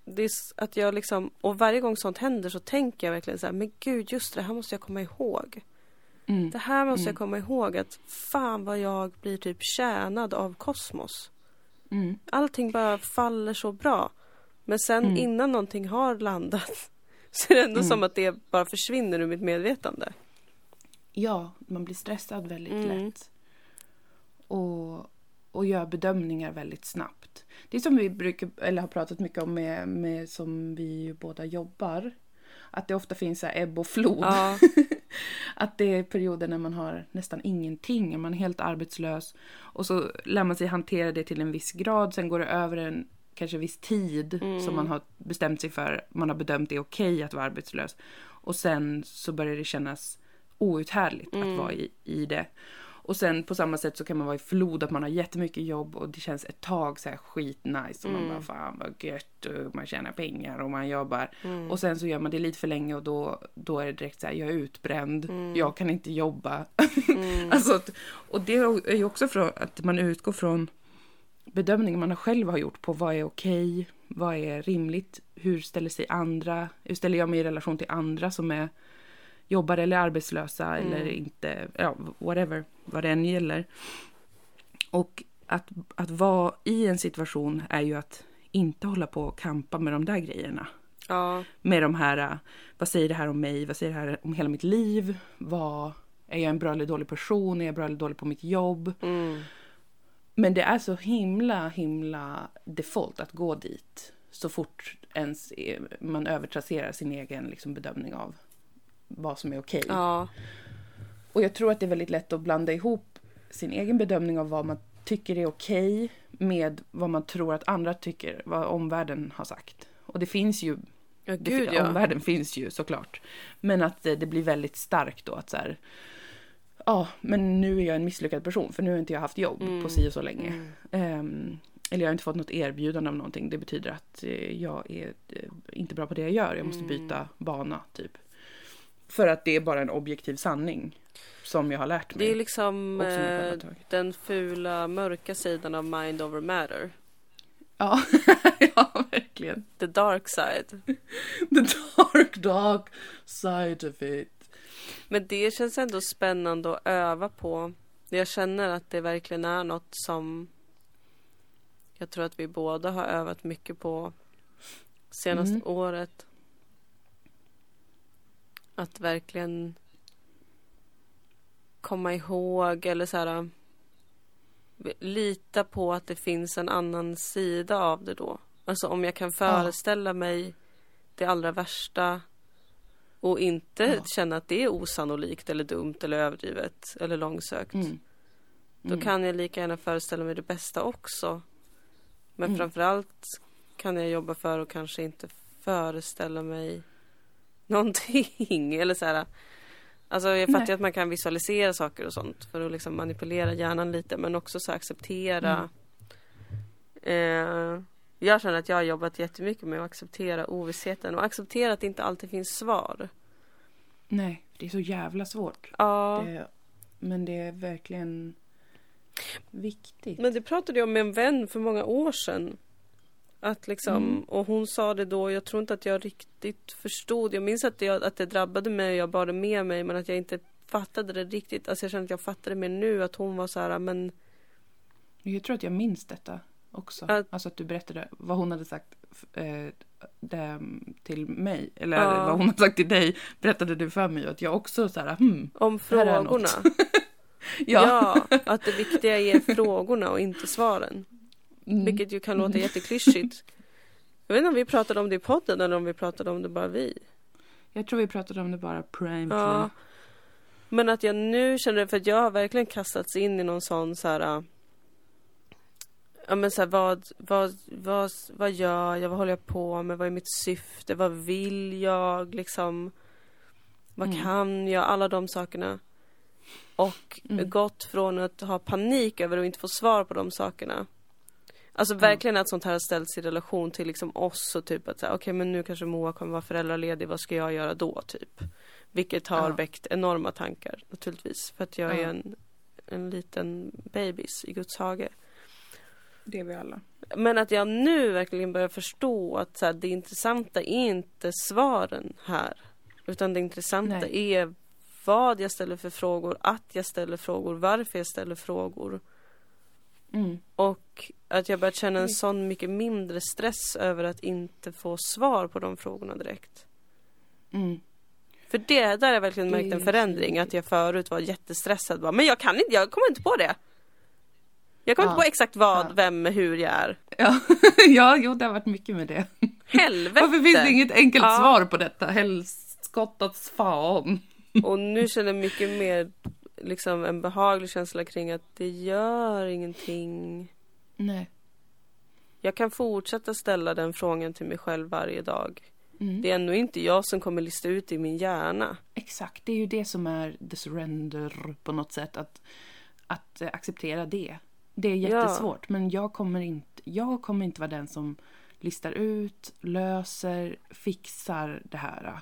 det är, att jag liksom, och varje gång sånt händer så tänker jag verkligen så här, men gud just det här måste jag komma ihåg. Mm. Det här måste Mm. jag komma ihåg att fan vad jag blir typ tjänad av kosmos. Mm. Allting bara faller så bra. Men sen Mm. innan någonting har landat så är det ändå Mm. som att det bara försvinner ur mitt medvetande. Ja, man blir stressad väldigt Mm. lätt. Och, och gör bedömningar väldigt snabbt. Det är som vi brukar, eller har pratat mycket om med, med som vi ju båda jobbar. Att det ofta finns så ebb och flod. Ja, Att det är perioder när man har nästan ingenting, man är helt arbetslös. Och så lär man sig hantera det till en viss grad, sen går det över en kanske viss tid Mm. som man har bestämt sig för, man har bedömt det är okej att vara arbetslös. Och sen så börjar det kännas outhärdligt Mm. att vara i, i det. Och sen på samma sätt så kan man vara i flod, att man har jättemycket jobb och det känns ett tag så här skitnice och man Mm. bara fan vad gött och man tjänar pengar och man jobbar. mm. Och sen så gör man det lite för länge och då, då är det direkt så här, jag är utbränd, Mm. jag kan inte jobba. Mm. alltså, och det är ju också från att man utgår från bedömningar man själv har gjort på vad är okej, vad är rimligt, hur ställer sig andra, hur ställer jag mig i relation till andra som är jobbar eller arbetslösa Mm. eller inte, ja, whatever, vad det än gäller. Och att, att vara i en situation är ju att inte hålla på och kampa med de där grejerna ja, med de här, äh, vad säger det här om mig, vad säger det här om hela mitt liv, vad, är jag en bra eller dålig person, är jag bra eller dålig på mitt jobb? mm. Men det är så himla, himla default att gå dit så fort ens är- man övertrasserar sin egen liksom, bedömning av vad som är okej. ja, Och jag tror att det är väldigt lätt att blanda ihop sin egen bedömning av vad man tycker är okej med vad man tror att andra tycker, vad omvärlden har sagt. Och det finns ju ja det, gud ja. Omvärlden finns ju såklart. Men att eh, det blir väldigt starkt då att så här. Ja, men nu är jag en misslyckad person för nu har inte jag haft jobb Mm. på si och så länge. Mm. Ehm, eller jag har inte fått något erbjudande om någonting. Det betyder att eh, jag är eh, inte bra på det jag gör. Jag måste Mm. byta bana typ. För att det är bara en objektiv sanning. Som jag har lärt mig. Det är liksom eh, den fula mörka sidan av mind over matter. Ja, ja, verkligen. The dark side. The dark, dark side of it. Men det känns ändå spännande att öva på. Jag känner att det verkligen är något som jag tror att vi båda har övat mycket på senaste Mm. året. Att verkligen komma ihåg eller så här lita på att det finns en annan sida av det då. Alltså om jag kan föreställa mig det allra värsta och inte Ja. känna att det är osannolikt eller dumt eller överdrivet eller långsökt. Mm. Då Mm. kan jag lika gärna föreställa mig det bästa också. Men Mm. framförallt kan jag jobba för att kanske inte föreställa mig någonting. Eller så här, alltså jag fattar Nej. att man kan visualisera saker och sånt för att liksom manipulera hjärnan lite men också så acceptera. Eh, jag känner att jag har jobbat jättemycket med att acceptera ovissheten och acceptera att det inte alltid finns svar. Nej, det är så jävla svårt. Ja. Det, men det är verkligen viktigt. Men det pratade jag med en vän för många år sedan. Att liksom, Mm. och hon sa det då, jag tror inte att jag riktigt förstod. Jag minns att det, att det drabbade mig och jag bar det med mig men att jag inte fattade det riktigt. Alltså jag känner att jag fattade mer nu att hon var så här, men Jag tror att jag minns detta också. Att- Alltså att du berättade vad hon hade sagt eh, det, till mig. Eller Ja. vad hon hade sagt till dig berättade du för mig. Att jag också så här, hmm. om frågorna. Ja. Ja, att det viktiga är frågorna och inte svaren. Mm. Vilket ju kan låta jätteklyschigt. Jag vet inte om vi pratade om det i podden eller om vi pratade om det bara vi. Jag tror vi pratade om det bara privately. Ja. Men att jag nu känner för att jag har verkligen kastats in i någon sån så här. äh, Ja men så här, vad, vad, vad, vad gör jag? Vad håller jag på med? Vad är mitt syfte? Vad vill jag? Liksom. Vad Mm. kan jag? Alla de sakerna. Och Mm. gått från att ha panik över att inte få svar på de sakerna. Alltså verkligen att sånt här har ställts i relation till liksom oss och typ att okej men nu kanske Moa kommer vara föräldraledig, vad ska jag göra då typ? Vilket har Ja. väckt enorma tankar naturligtvis för att jag är Ja. en, en liten bebis i Guds hage. Det är vi alla. Men att jag nu verkligen börjar förstå att så här, det intressanta är inte svaren här. Utan det intressanta Nej. är vad jag ställer för frågor, att jag ställer frågor, varför jag ställer frågor. Mm. Och att jag börjat känna en sån mycket mindre stress över att inte få svar på de frågorna direkt. Mm. För det där har jag verkligen märkt en förändring. Att jag förut var jättestressad. Bara, men jag kan inte, jag kommer inte på det. Jag kommer Ja. inte på exakt vad, Ja. vem, hur jag är. Ja, ja jo, det har varit mycket med det. Helvete! Varför finns det inget enkelt Ja. svar på detta? Helskottats fan. Och nu känner jag mycket mer liksom en behaglig känsla kring att det gör ingenting. Nej. Jag kan fortsätta ställa den frågan till mig själv varje dag. Mm. Det är ändå inte jag som kommer lista ut det i min hjärna. Exakt, det är ju det som är the surrender på något sätt. Att, att eh, acceptera det. Det är Ja. jättesvårt, men jag kommer, inte, jag kommer inte vara den som listar ut, löser, fixar det här.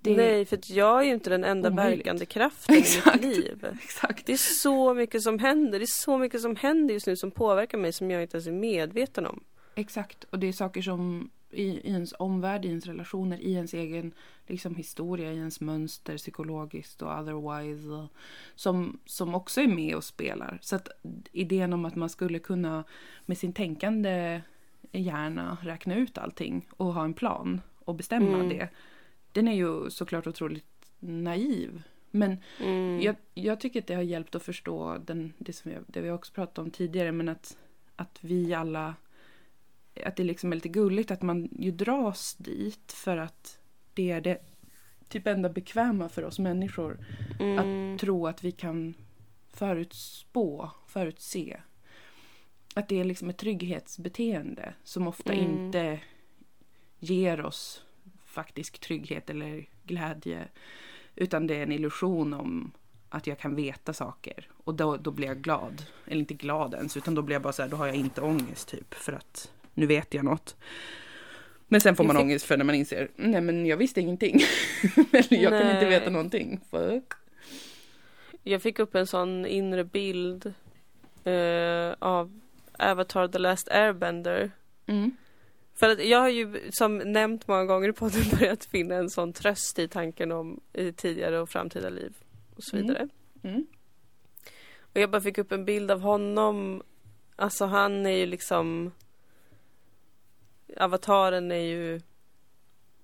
Det, Nej, för jag är ju inte den enda omöjligt. verkande kraften i Exakt. mitt liv. Exakt. Det är så mycket som händer. Det är så mycket som händer just nu som påverkar mig som jag inte ens är medveten om. Exakt, och det är saker som i, i ens omvärld, i ens relationer, i ens egen liksom, historia, i ens mönster psykologiskt och otherwise som, som också är med och spelar. Så att idén om att man skulle kunna med sin tänkande hjärna räkna ut allting och ha en plan och bestämma Mm. det. Den är ju såklart otroligt naiv. Men Mm. jag, jag tycker att det har hjälpt att förstå den, det som vi, det vi också pratat om tidigare, men att, att vi alla, att det liksom är lite gulligt att man ju dras dit för att det är det typ enda bekväma för oss människor. Mm. Att tro att vi kan förutspå, förutse. Att det är liksom ett trygghetsbeteende som ofta Mm. inte ger oss faktisk trygghet eller glädje. Utan det är en illusion om att jag kan veta saker. Och då, då blir jag glad. Eller inte glad ens, utan då blir jag bara så här, då har jag inte ångest typ. För att nu vet jag något. Men sen får man ångest för när man inser, nej men jag visste ingenting. Eller jag kan inte Nej. veta någonting. Fuck. Jag fick upp en sån inre bild eh, av Avatar The Last Airbender. Mm. För att jag har ju som nämnt många gånger i podden börjat finna en sån tröst i tanken om i tidigare och framtida liv och så Mm. vidare. Mm. Och jag bara fick upp en bild av honom. Alltså han är ju liksom Avataren är ju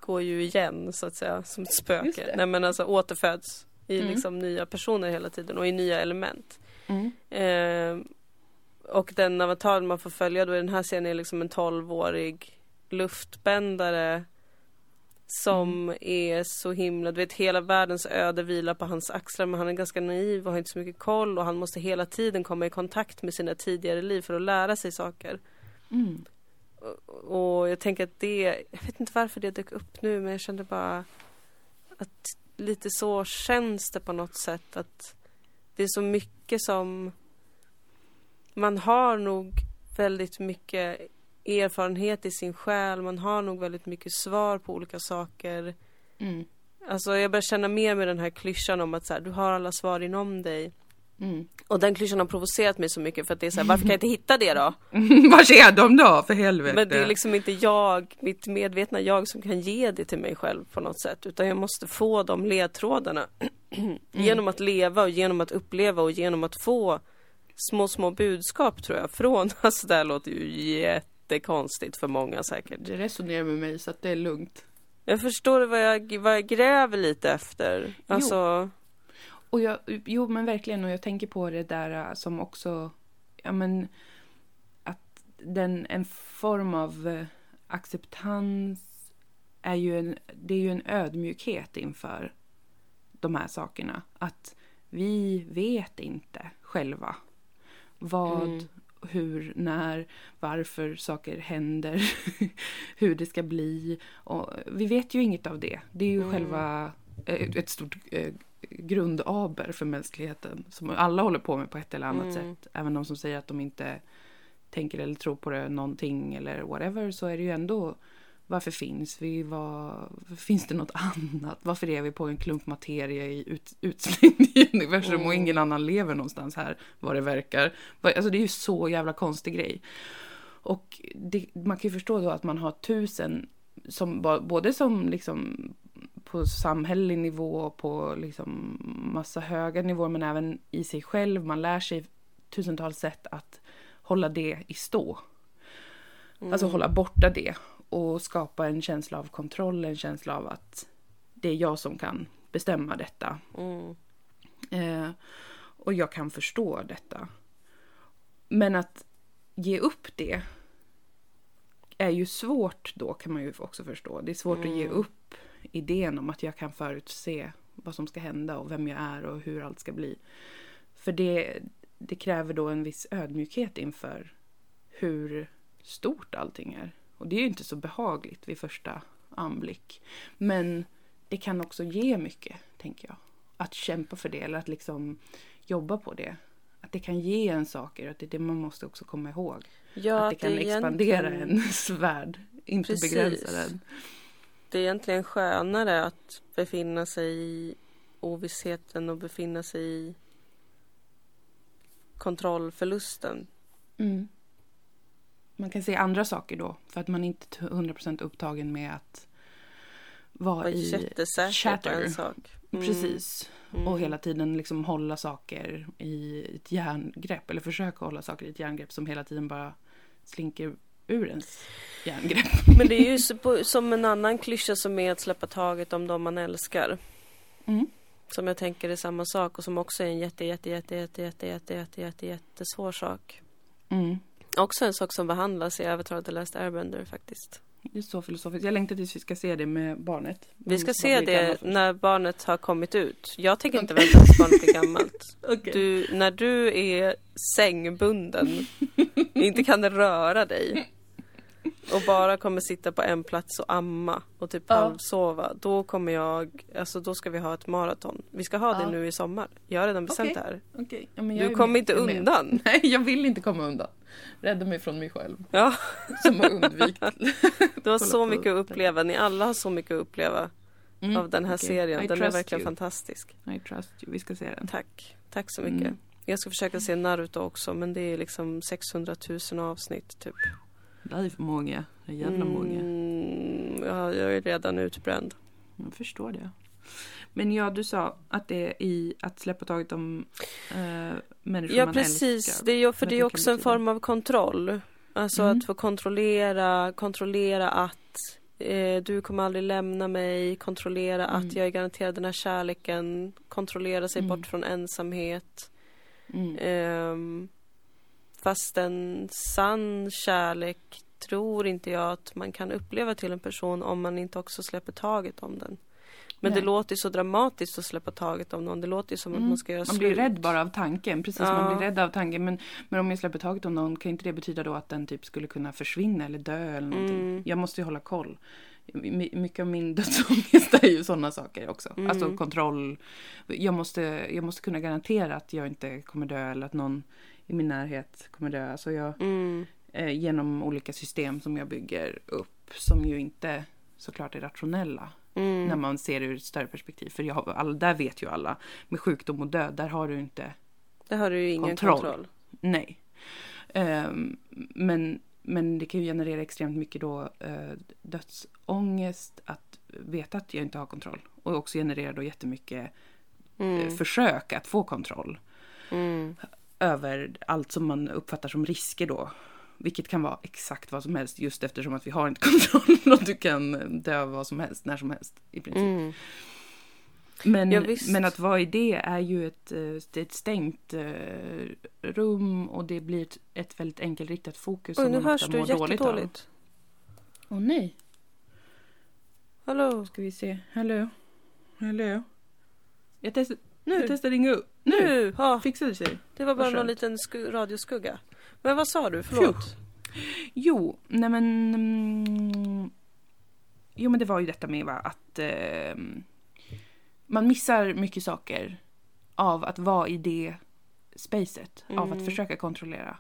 Går ju igen så att säga som ett spöke. Nej men alltså återföds i Mm. liksom nya personer hela tiden och i nya element. Mm. Eh, och den avataren man får följa då i den här serien är liksom en 12-årig luftbändare som är så himla, du vet hela världens öde vilar på hans axlar men han är ganska naiv och har inte så mycket koll och han måste hela tiden komma i kontakt med sina tidigare liv för att lära sig saker. Mm. Och jag tänker att det, jag vet inte varför det dök upp nu men jag kände bara att lite så känns det på något sätt att det är så mycket som man har nog väldigt mycket erfarenhet i sin själ, man har nog väldigt mycket svar på olika saker. Mm. Alltså jag börjar känna mer med den här klyschan om att så här, du har alla svar inom dig. Mm. Och den klyschan har provocerat mig så mycket för att det är så här, varför kan jag inte hitta det då? Var är de då för helvete? Men det är liksom inte jag, mitt medvetna jag som kan ge det till mig själv på något sätt. Utan jag måste få de ledtrådarna. genom att leva och genom att uppleva och genom att få små, små budskap tror jag. Från, alltså det här låter ju jättekonstigt för många säkert. Det resonerar med mig så att det är lugnt. Jag förstår vad jag, vad jag gräver lite efter. Alltså, Och jag, jo men verkligen och jag tänker på det där äh, som också, ja men att den, en form av äh, acceptans är ju en, det är ju en ödmjukhet inför de här sakerna. Att vi vet inte själva vad, Mm. Hur, när, varför saker händer, hur det ska bli. Och vi vet ju inget av det. Det är ju Mm. själva eh, ett stort eh, grundaber för mänskligheten som alla håller på med på ett eller annat Mm. sätt. Även de som säger att de inte tänker eller tror på det någonting eller whatever så är det ju ändå varför finns vi? Vad, finns det något annat? Varför är vi på en klump materia i ut, utslängd i universum och Mm. ingen annan lever någonstans här vad det verkar? Alltså det är ju så jävla konstig grej. Och det, man kan ju förstå då att man har tusen som både som liksom på samhällelig nivå och på liksom massa höga nivåer men även i sig själv. Man lär sig tusentals sätt att hålla det i stå. Alltså hålla borta det och skapa en känsla av kontroll, en känsla av att det är jag som kan bestämma detta. mm, Eh, och jag kan förstå detta. Men att ge upp det är ju svårt då kan man ju också förstå. Det är svårt att ge Mm. upp idén om att jag kan förutse vad som ska hända och vem jag är och hur allt ska bli. För det, det kräver då en viss ödmjukhet inför hur stort allting är. Och det är ju inte så behagligt vid första anblick. Men det kan också ge mycket, tänker jag. Att kämpa för det eller att liksom jobba på det. Att det kan ge en saker, att det är det man måste också komma ihåg. ja, att det kan expandera egentligen- ens värld, inte Precis. begränsa den. Det är egentligen skönare att befinna sig i ovissheten och befinna sig i kontrollförlusten. Mm. Man kan se andra saker då, för att man inte är 100% upptagen med att vara Var i chatter. Mm. Precis. Mm. Och hela tiden liksom hålla saker i ett järngrepp. Eller försöka hålla saker i ett järngrepp som hela tiden bara slinker ur ens järngrepp. Men det är ju så på, som en annan klyscha som är att släppa taget om de man älskar. Mm. Som jag tänker är samma sak och som också är en jätte, jätte, jätte, jätte, jätte, jätte, jätte, jätte, jättesvår sak. Mm. Också en sak som behandlas i Avatar The Last Airbender faktiskt. Det är så filosofiskt. Jag längtar tills vi ska se det med barnet. Vi ska se det när barnet har kommit ut. Jag tänker inte vänta tills barnet blir gammalt. Okej. Du, när du är sängbunden, inte kan röra dig och bara kommer sitta på en plats och amma och typ Ja. halvsova. Då kommer jag, alltså då ska vi ha ett maraton. Vi ska ha det Ja. nu i sommar. Jag har redan bestämt Okej. det här. Okej. Ja, Du kommer inte med. undan. Nej, jag vill inte komma undan. Rädda mig från mig själv. Ja, Som har undvikit. det var Kolla så mycket att uppleva. Ni alla har så mycket att uppleva Mm, av den här okej. serien. I Den är verkligen you. fantastisk. I trust you. Vi ska se den. Tack. Tack så mycket. Mm. Jag ska försöka se Naruto också men det är liksom 600 000 avsnitt typ. Det är för många. Det är jävla många. Mm, ja, jag är redan utbränd. Jag förstår det. Men ja, du sa att det är i att släppa taget om äh, människor Ja man precis, älskar. det är, ju- för det är också en form av kontroll. Alltså Mm. att få kontrollera, kontrollera att eh, du kommer aldrig lämna mig, kontrollera Mm. att jag är garanterad den här kärleken, kontrollera sig Mm. bort från ensamhet. Mm. Fast en sann kärlek tror inte jag att man kan uppleva till en person om man inte också släpper taget om den. Men Nej. det låter så dramatiskt att släppa taget om någon. Det låter som att Mm. man ska göra Man blir slut. rädd bara av tanken. Precis, Ja. man blir rädd av tanken. Men, men om jag släpper taget om någon, kan inte det betyda då att den typ skulle kunna försvinna eller dö eller någonting? Mm. Jag måste ju hålla koll. My- Mycket av min dödsångest är ju sådana saker också. Mm. Alltså kontroll. Jag måste, jag måste kunna garantera att jag inte kommer dö eller att någon i min närhet kommer dö. Alltså jag, Mm. eh, genom olika system som jag bygger upp som ju inte såklart är rationella Mm. när man ser det ur ett större perspektiv. För jag, alla, där vet ju alla, med sjukdom och död, där har du inte Det har du ingen Kontroll. kontroll. Nej. Ehm, men, men det kan ju generera extremt mycket då uh, dödsångest att veta att jag inte har kontroll. Och också generera då jättemycket eh, Mm. försök att få kontroll Mm. Över allt som man uppfattar som risker då. Vilket kan vara exakt vad som helst just eftersom att vi har inte kontroll och du kan dö vad som helst när som helst i princip. Mm. Men, Ja, men att vara i det är ju ett, eh, ett stängt eh, rum och det blir ett, ett väldigt enkelriktat fokus Oj, nu hörs du jättedåligt. Åh nej, Hallå? ska vi se. Hallå? Hallå? Jag testar, Nu? jag testar ringa upp. Nu! Ja, Fixar det sig? det var bara någon liten sku- radioskugga. Men vad sa du? Förlåt. Jo, nej men... Mm, jo men det var ju detta med va, att eh, man missar mycket saker av att vara i det spacet, av att Mm. försöka kontrollera.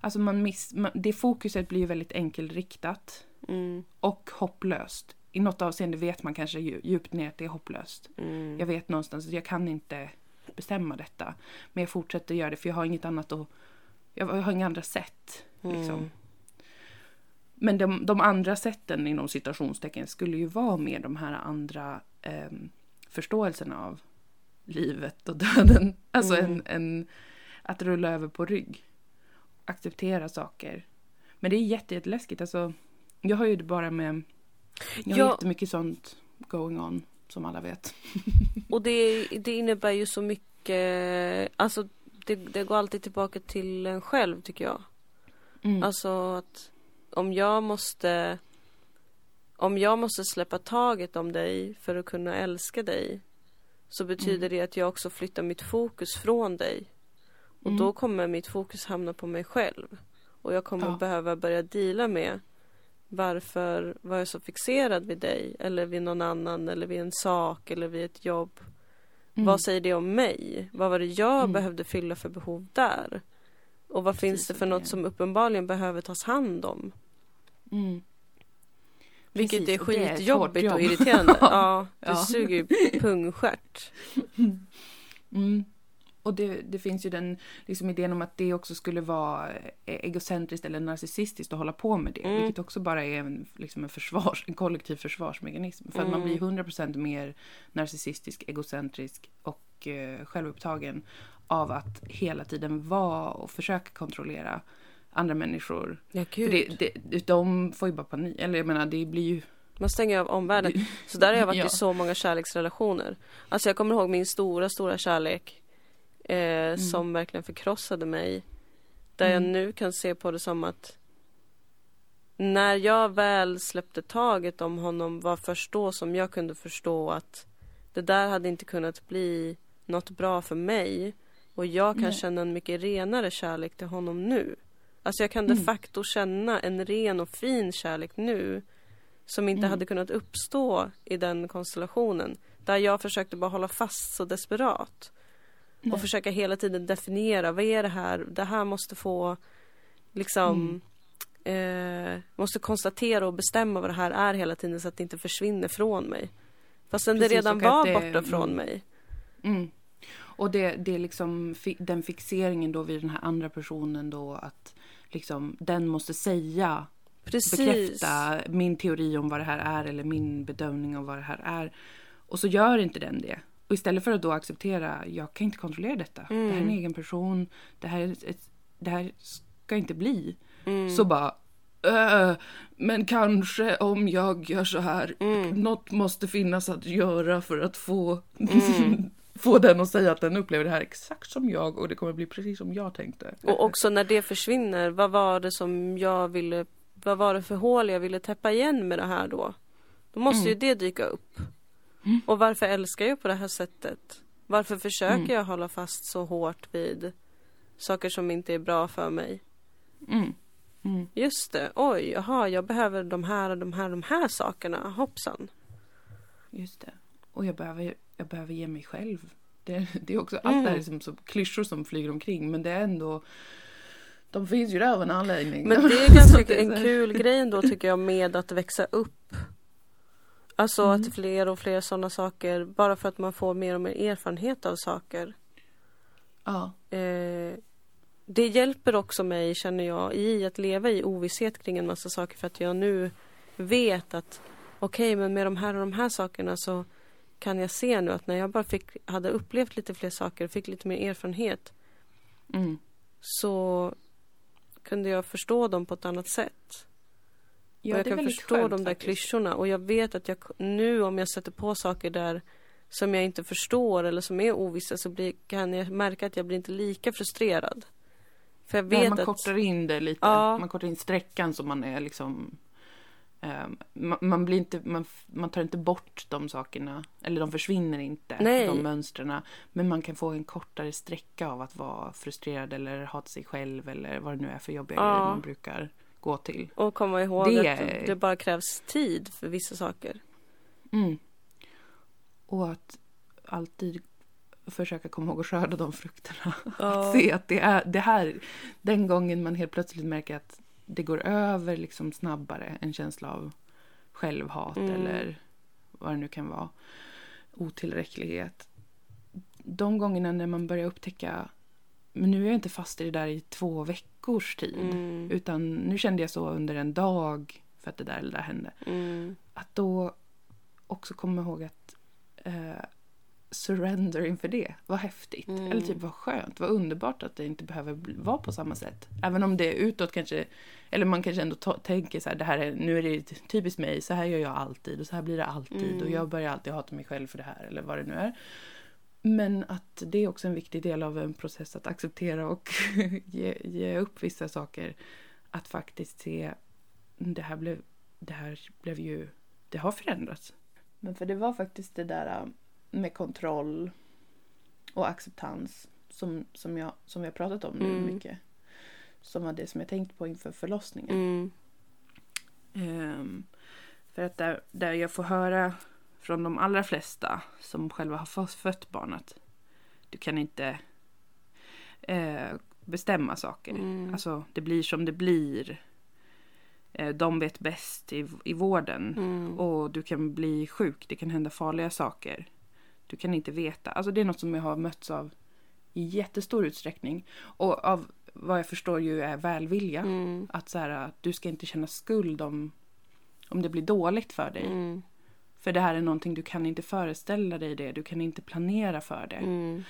Alltså man miss, man, det fokuset blir ju väldigt enkelriktat Mm. och hopplöst. I något avseende vet man kanske dju- djupt ner att det är hopplöst. Mm. Jag vet någonstans att jag kan inte bestämma detta. Men jag fortsätter göra det för jag har inget annat att... Jag har inga andra sätt. Liksom. Mm. Men de, de andra sätten inom citationstecken skulle ju vara med de här andra ehm, förståelserna av livet och döden. Alltså Mm. en, en, att rulla över på rygg. Acceptera saker. Men det är jätte, jätteläskigt. Alltså, jag har ju det bara med... Jag har Ja. jättemycket sånt going on, som alla vet. Och det, det innebär ju så mycket, alltså det, det går alltid tillbaka till en själv tycker jag. Mm. Alltså att om jag måste om jag måste släppa taget om dig för att kunna älska dig så betyder Mm. det att jag också flyttar mitt fokus från dig. Och Mm. då kommer mitt fokus hamna på mig själv. Och jag kommer Ja. behöva börja deala med varför var jag så fixerad vid dig eller vid någon annan eller vid en sak eller vid ett jobb. Mm. Vad säger det om mig? Vad var det jag Mm. behövde fylla för behov där? Och vad finns Precis, det för och något det- som uppenbarligen behöver tas hand om? Mm. Vilket Precis, är och skitjobbigt och jobb. irriterande. ja, det Ja. suger ju pungstjärt. Mm. Och det, det finns ju den liksom idén om att det också skulle vara eh, egocentriskt eller narcissistiskt att hålla på med det. Mm. Vilket också bara är en, liksom en, försvars, en kollektiv försvarsmekanism. För att man Mm. blir 100% mer narcissistisk, egocentrisk och eh, självupptagen av att hela tiden vara och försöka kontrollera andra människor. Ja, För det, det, de får ju bara panik. Eller jag menar, det blir ju... Man stänger av omvärlden. Så där har jag varit Ja. i så många kärleksrelationer. Alltså jag kommer ihåg min stora, stora kärlek. Eh, Som verkligen förkrossade mig. Där jag Mm. nu kan se på det som att när jag väl släppte taget om honom var först då som jag kunde förstå att det där hade inte kunnat bli något bra för mig. Och jag kan Nej. känna en mycket renare kärlek till honom nu. Alltså jag kan de Mm. facto känna en ren och fin kärlek nu. Som inte Mm. hade kunnat uppstå i den konstellationen. Där jag försökte bara hålla fast så desperat. Nej. Och försöka hela tiden definiera, vad är det här? Det här måste få liksom eh, måste konstatera och bestämma vad det här är hela tiden så att det inte försvinner från mig. Fastän det Precis, redan och var det- borta från mm. mig. Mm. Och det, det är liksom den fixeringen då vid den här andra personen då att liksom den måste säga, Precis. bekräfta min teori om vad det här är eller min bedömning av vad det här är. Och så gör inte den det. Och istället för att då acceptera, jag kan inte kontrollera detta. Det här är en Mm. egen person. Det här, är ett, det här ska inte bli. Mm. Så bara, "Äh, men kanske om jag gör så här. Mm. Något måste finnas att göra för att få, få den att säga att den upplever det här exakt som jag och det kommer bli precis som jag tänkte. Och också när det försvinner, vad var det som jag ville, vad var det för hål jag ville täppa igen med det här då? Då måste ju det dyka upp. Och varför älskar jag på det här sättet? Varför försöker Mm. jag hålla fast så hårt vid saker som inte är bra för mig? Mm. Mm. Just det, oj, jaha, jag behöver de här och de här, de här sakerna, hoppsan. Just det. Och jag behöver, jag behöver ge mig själv. Det, det är också allt det här är som, som klyschor som flyger omkring men det är ändå de finns ju där av en anledning. Men det är ganska en kul grej ändå tycker jag med att växa upp. Alltså Mm. att fler och fler sådana saker, bara för att man får mer och mer erfarenhet av saker. Ja. Eh, det hjälper också mig, känner jag, i att leva i ovisshet kring en massa saker för att jag nu vet att okej, men med de här och de här sakerna så kan jag se nu att när jag bara fick, hade upplevt lite fler saker, fick lite mer erfarenhet Mm. så kunde jag förstå dem på ett annat sätt. Ja, och jag kan förstå skönt de där faktiskt. klyschorna och jag vet att jag nu om jag sätter på saker där som jag inte förstår eller som är ovissa så blir, kan jag märka att jag blir inte lika frustrerad. För jag Nej, vet man att... kortar in det lite. Ja. Man kortar in sträckan så man är liksom ehm, man, man, blir inte, man, man tar inte bort de sakerna, eller de försvinner inte, Nej. de mönstren. Men man kan få en kortare sträcka av att vara frustrerad eller hata sig själv eller vad det nu är för jobbiga Ja. grejer man brukar gå till. Och komma ihåg Det- att det bara krävs tid för vissa saker. Mm. Och att alltid försöka komma ihåg att skörda de frukterna. Att se att det är det här, den gången man helt plötsligt märker att det går över liksom snabbare, en känsla av självhat Mm. eller vad det nu kan vara, otillräcklighet. De gångerna när man börjar upptäcka, men nu är jag inte fast i det där i två veckors tid, Mm. utan nu kände jag så under en dag för att det där eller det där hände Mm. att då också komma ihåg att eh, surrender inför det. Vad häftigt. Mm. Eller typ vad skönt, vad underbart att det inte behöver vara på samma sätt. Även om det är utåt kanske, eller man kanske ändå tänker så här, det här är, nu är det typiskt mig, så här gör jag alltid och så här blir det alltid Mm. och jag börjar alltid hata mig själv för det här eller vad det nu är. Men att det är också en viktig del av en process att acceptera och ge, ge upp vissa saker. Att faktiskt se, det här blev, det här blev ju, det har förändrats. Men för det var faktiskt det där äh, med kontroll och acceptans som, som, jag, som vi har pratat om nu Mm. mycket. Som var det som jag tänkt på inför förlossningen. Mm. Ehm, för att där, där jag får höra från de allra flesta som själva har fött barnet. Du kan inte eh, bestämma saker. Mm. Alltså det blir som det blir. Eh, de vet bäst i, i vården. Mm. Och du kan bli sjuk, det kan hända farliga saker. Du kan inte veta. Alltså det är något som jag har mötts av i jättestor utsträckning. Och av vad jag förstår ju är välvilja. Mm. Att så här, du ska inte känna skuld om, om det blir dåligt för dig. Mm. För det här är någonting du kan inte föreställa dig det. Du kan inte planera för det. Mm.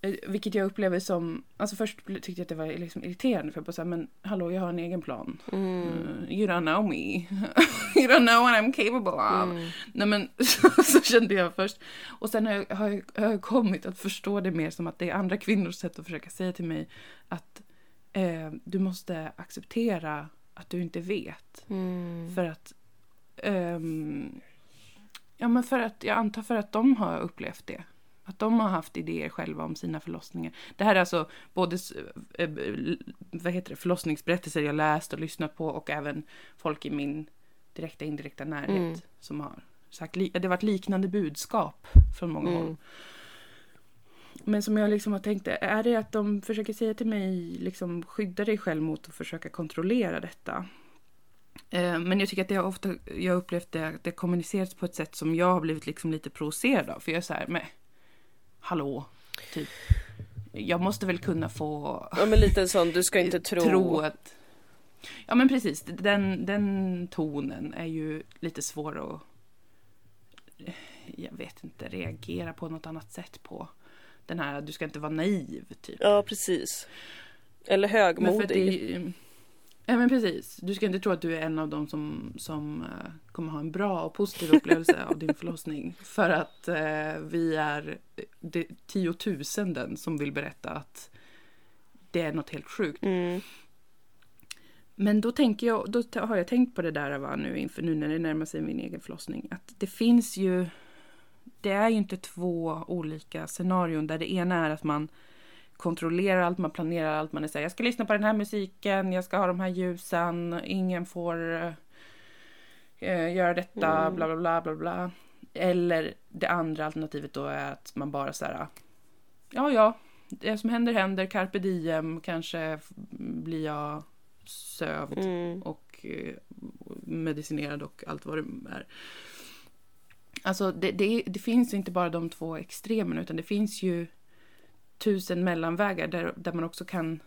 Eh, Vilket jag upplever som, alltså först tyckte jag att det var liksom irriterande för jag bara så här, men hallå jag har en egen plan. Mm. Uh, you don't know me. you don't know what I'm capable of. Mm. Nej men så, så kände jag först. Och sen har jag, har, jag, har jag kommit att förstå det mer som att det är andra kvinnors sätt att försöka säga till mig att eh, du måste acceptera att du inte vet. Mm. För att ehm, Ja men för att jag antar för att de har upplevt det. Att de har haft idéer själva om sina förlossningar. Det här är alltså både s- eh, vad heter det, förlossningsberättelser jag läst och lyssnat på och även folk i min direkta indirekta närhet Mm. som har sagt det har varit liknande budskap från många Mm. håll. Men som jag liksom har tänkt, är det att de försöker säga till mig, liksom skydda dig själv mot att försöka kontrollera detta? Eh, men jag tycker att det har ofta, jag har upplevt det, det kommunicerats på ett sätt som jag har blivit liksom lite provocerad av. För jag är så här, men hallå, typ. Jag måste väl kunna få... Ja men lite sån, du ska inte tro... tro att... Ja men precis, den, den tonen är ju lite svår att... Jag vet inte, reagera på något annat sätt på. Den här, du ska inte vara naiv, typ. Ja precis. Eller högmodig. Ja men precis. Du ska inte tro att du är en av dem som, som uh, kommer ha en bra och positiv upplevelse av din förlossning. För att uh, vi är det, tiotusenden som vill berätta att det är något helt sjukt. Mm. Men då tänker jag, då har jag tänkt på det där va, nu inför nu när det närmar sig min egen förlossning. Att det finns ju, det är ju inte två olika scenarion där det ena är att man kontrollerar allt, man planerar allt. Man är såhär, jag ska lyssna på den här musiken, jag ska ha de här ljusen, ingen får uh, göra detta, mm. bla bla bla bla bla. Eller det andra alternativet då är att man bara såhär, ja ja, det som händer händer, carpe diem, kanske blir jag sövd mm. och uh, medicinerad och allt vad det är. Alltså det, det, det finns inte bara de två extremerna utan det finns ju tusen mellanvägar där, där man också kan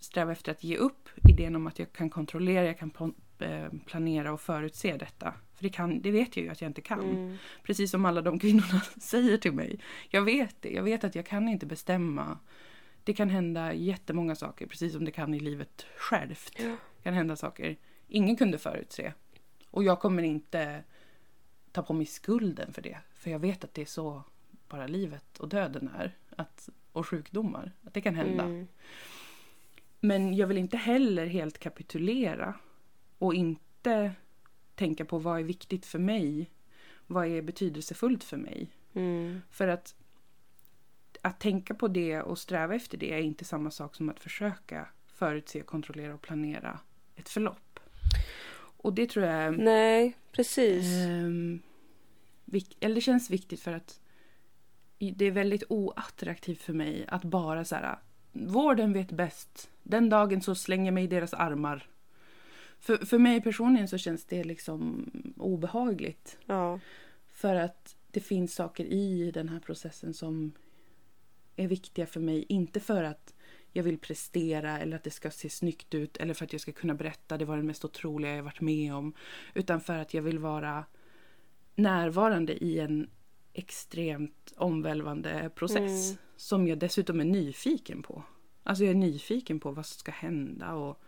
sträva efter att ge upp idén om att jag kan kontrollera, jag kan eh, planera och förutse detta. För det, kan, det vet jag ju att jag inte kan. Mm. Precis som alla de kvinnorna säger till mig. Jag vet det, jag vet att jag kan inte bestämma. Det kan hända jättemånga saker, precis som det kan i livet självt. Ja. Kan hända saker ingen kunde förutse. Och jag kommer inte ta på mig skulden för det. För jag vet att det är så bara livet och döden är. Att och sjukdomar. Att det kan hända. Mm. Men jag vill inte heller helt kapitulera och inte tänka på vad är viktigt för mig. Vad är betydelsefullt för mig. Mm. För att att tänka på det och sträva efter det är inte samma sak som att försöka förutse, kontrollera och planera ett förlopp. Och det tror jag... Nej, precis. Eh, eller det känns viktigt för att det är väldigt oattraktivt för mig att bara så här, vården vet bäst. Den dagen så slänger jag mig i deras armar. För, för mig personligen så känns det liksom obehagligt. Ja. För att det finns saker i den här processen som är viktiga för mig. Inte för att jag vill prestera eller att det ska se snyggt ut eller för att jag ska kunna berätta det var det mest otroliga jag varit med om. Utan för att jag vill vara närvarande i en extremt omvälvande process mm. som jag dessutom är nyfiken på. Alltså jag är nyfiken på vad som ska hända och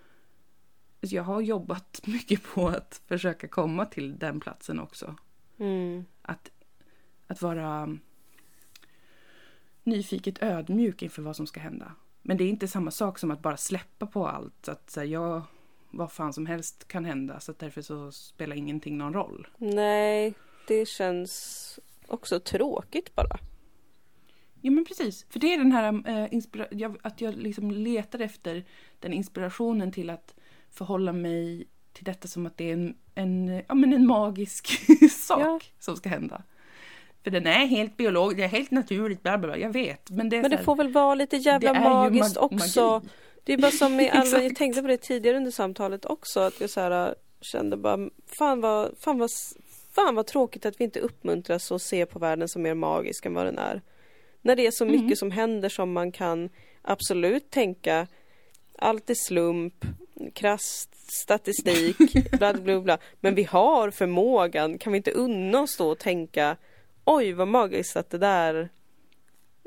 jag har jobbat mycket på att försöka komma till den platsen också. Mm. Att, att vara nyfiket ödmjuk inför vad som ska hända. Men det är inte samma sak som att bara släppa på allt. Att så jag, vad fan som helst kan hända så därför så spelar ingenting någon roll. Nej, det känns också tråkigt bara. Ja men precis, för det är den här jag, att jag liksom letar efter den inspirationen till att förhålla mig till detta som att det är en, en, ja, men en magisk sak ja. som ska hända. För den är helt biologisk, det är helt naturligt, bla bla bla, jag vet. Men det, men det här, får väl vara lite jävla magiskt mag också. Magi. Det är bara som med alla, jag tänkte på det tidigare under samtalet också, att jag så här, kände bara, fan vad, fan vad Fan vad tråkigt att vi inte uppmuntras att se på världen som mer magisk än vad den är. När det är så mycket mm. som händer som man kan absolut tänka allt är slump, krass statistik, bla bla bla. Men vi har förmågan, kan vi inte unna oss då och tänka oj vad magiskt att det där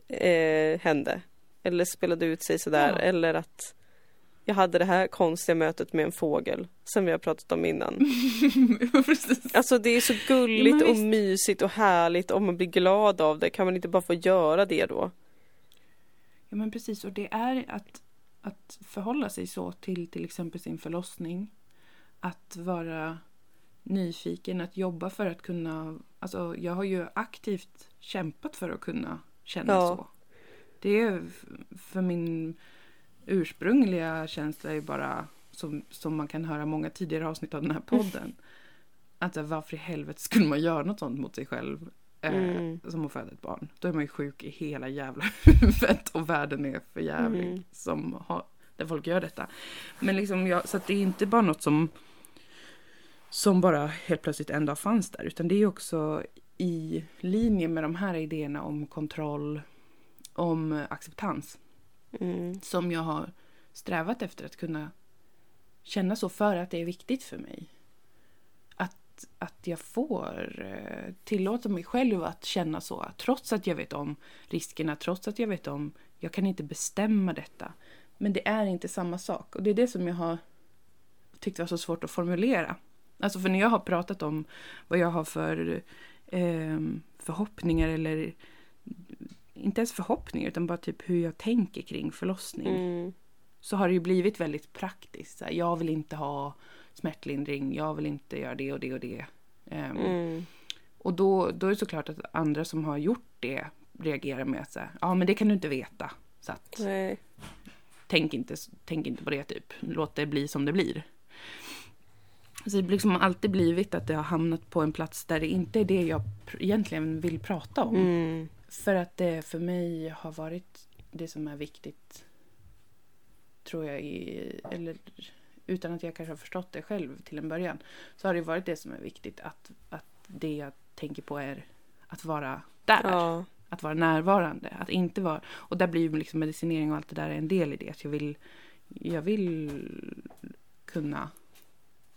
eh, hände. Eller spelade ut sig sådär. Ja. Eller att jag hade det här konstiga mötet med en fågel som vi har pratat om innan. alltså det är så gulligt ja, och mysigt och härligt om man blir glad av det. Kan man inte bara få göra det då? Ja men precis och det är att, att förhålla sig så till till exempel sin förlossning. Att vara nyfiken, att jobba för att kunna... Alltså jag har ju aktivt kämpat för att kunna känna ja. så. Det är för min ursprungliga känsla är bara som, som man kan höra många tidigare avsnitt av den här podden. Att varför i helvete skulle man göra något sånt mot sig själv? eh, Mm. som att föda ett barn. Då är man ju sjuk i hela jävla huvudet och världen är för jävlig Mm. som har, där folk gör detta. Men liksom jag, så det är inte bara något som som bara helt plötsligt en dag fanns där utan det är också i linje med de här idéerna om kontroll, om acceptans Mm. som jag har strävat efter att kunna känna så för att det är viktigt för mig. Att, att jag får eh, tillåta mig själv att känna så, trots att jag vet om riskerna, trots att jag vet om, jag kan inte bestämma detta. Men det är inte samma sak och det är det som jag har tyckt var så svårt att formulera. Alltså för när jag har pratat om vad jag har för eh, förhoppningar eller inte ens förhoppningar utan bara typ hur jag tänker kring förlossning Mm. så har det ju blivit väldigt praktiskt. Så här, jag vill inte ha smärtlindring, jag vill inte göra det och det och det. Ehm, Mm. Och då, då är det såklart att andra som har gjort det reagerar med att säga, ja men det kan du inte veta. Så att Nej. tänk inte, tänk inte på det typ, låt det bli som det blir. Så det har liksom alltid blivit att det har hamnat på en plats där det inte är det jag egentligen vill prata om. Mm. För att det för mig har varit det som är viktigt. Tror jag. I, eller utan att jag kanske har förstått det själv till en början. Så har det varit det som är viktigt. Att, att det jag tänker på är att vara där. Ja. Att vara närvarande. Att inte vara... Och där blir ju liksom medicinering och allt det där en del i det. Att jag vill, jag vill kunna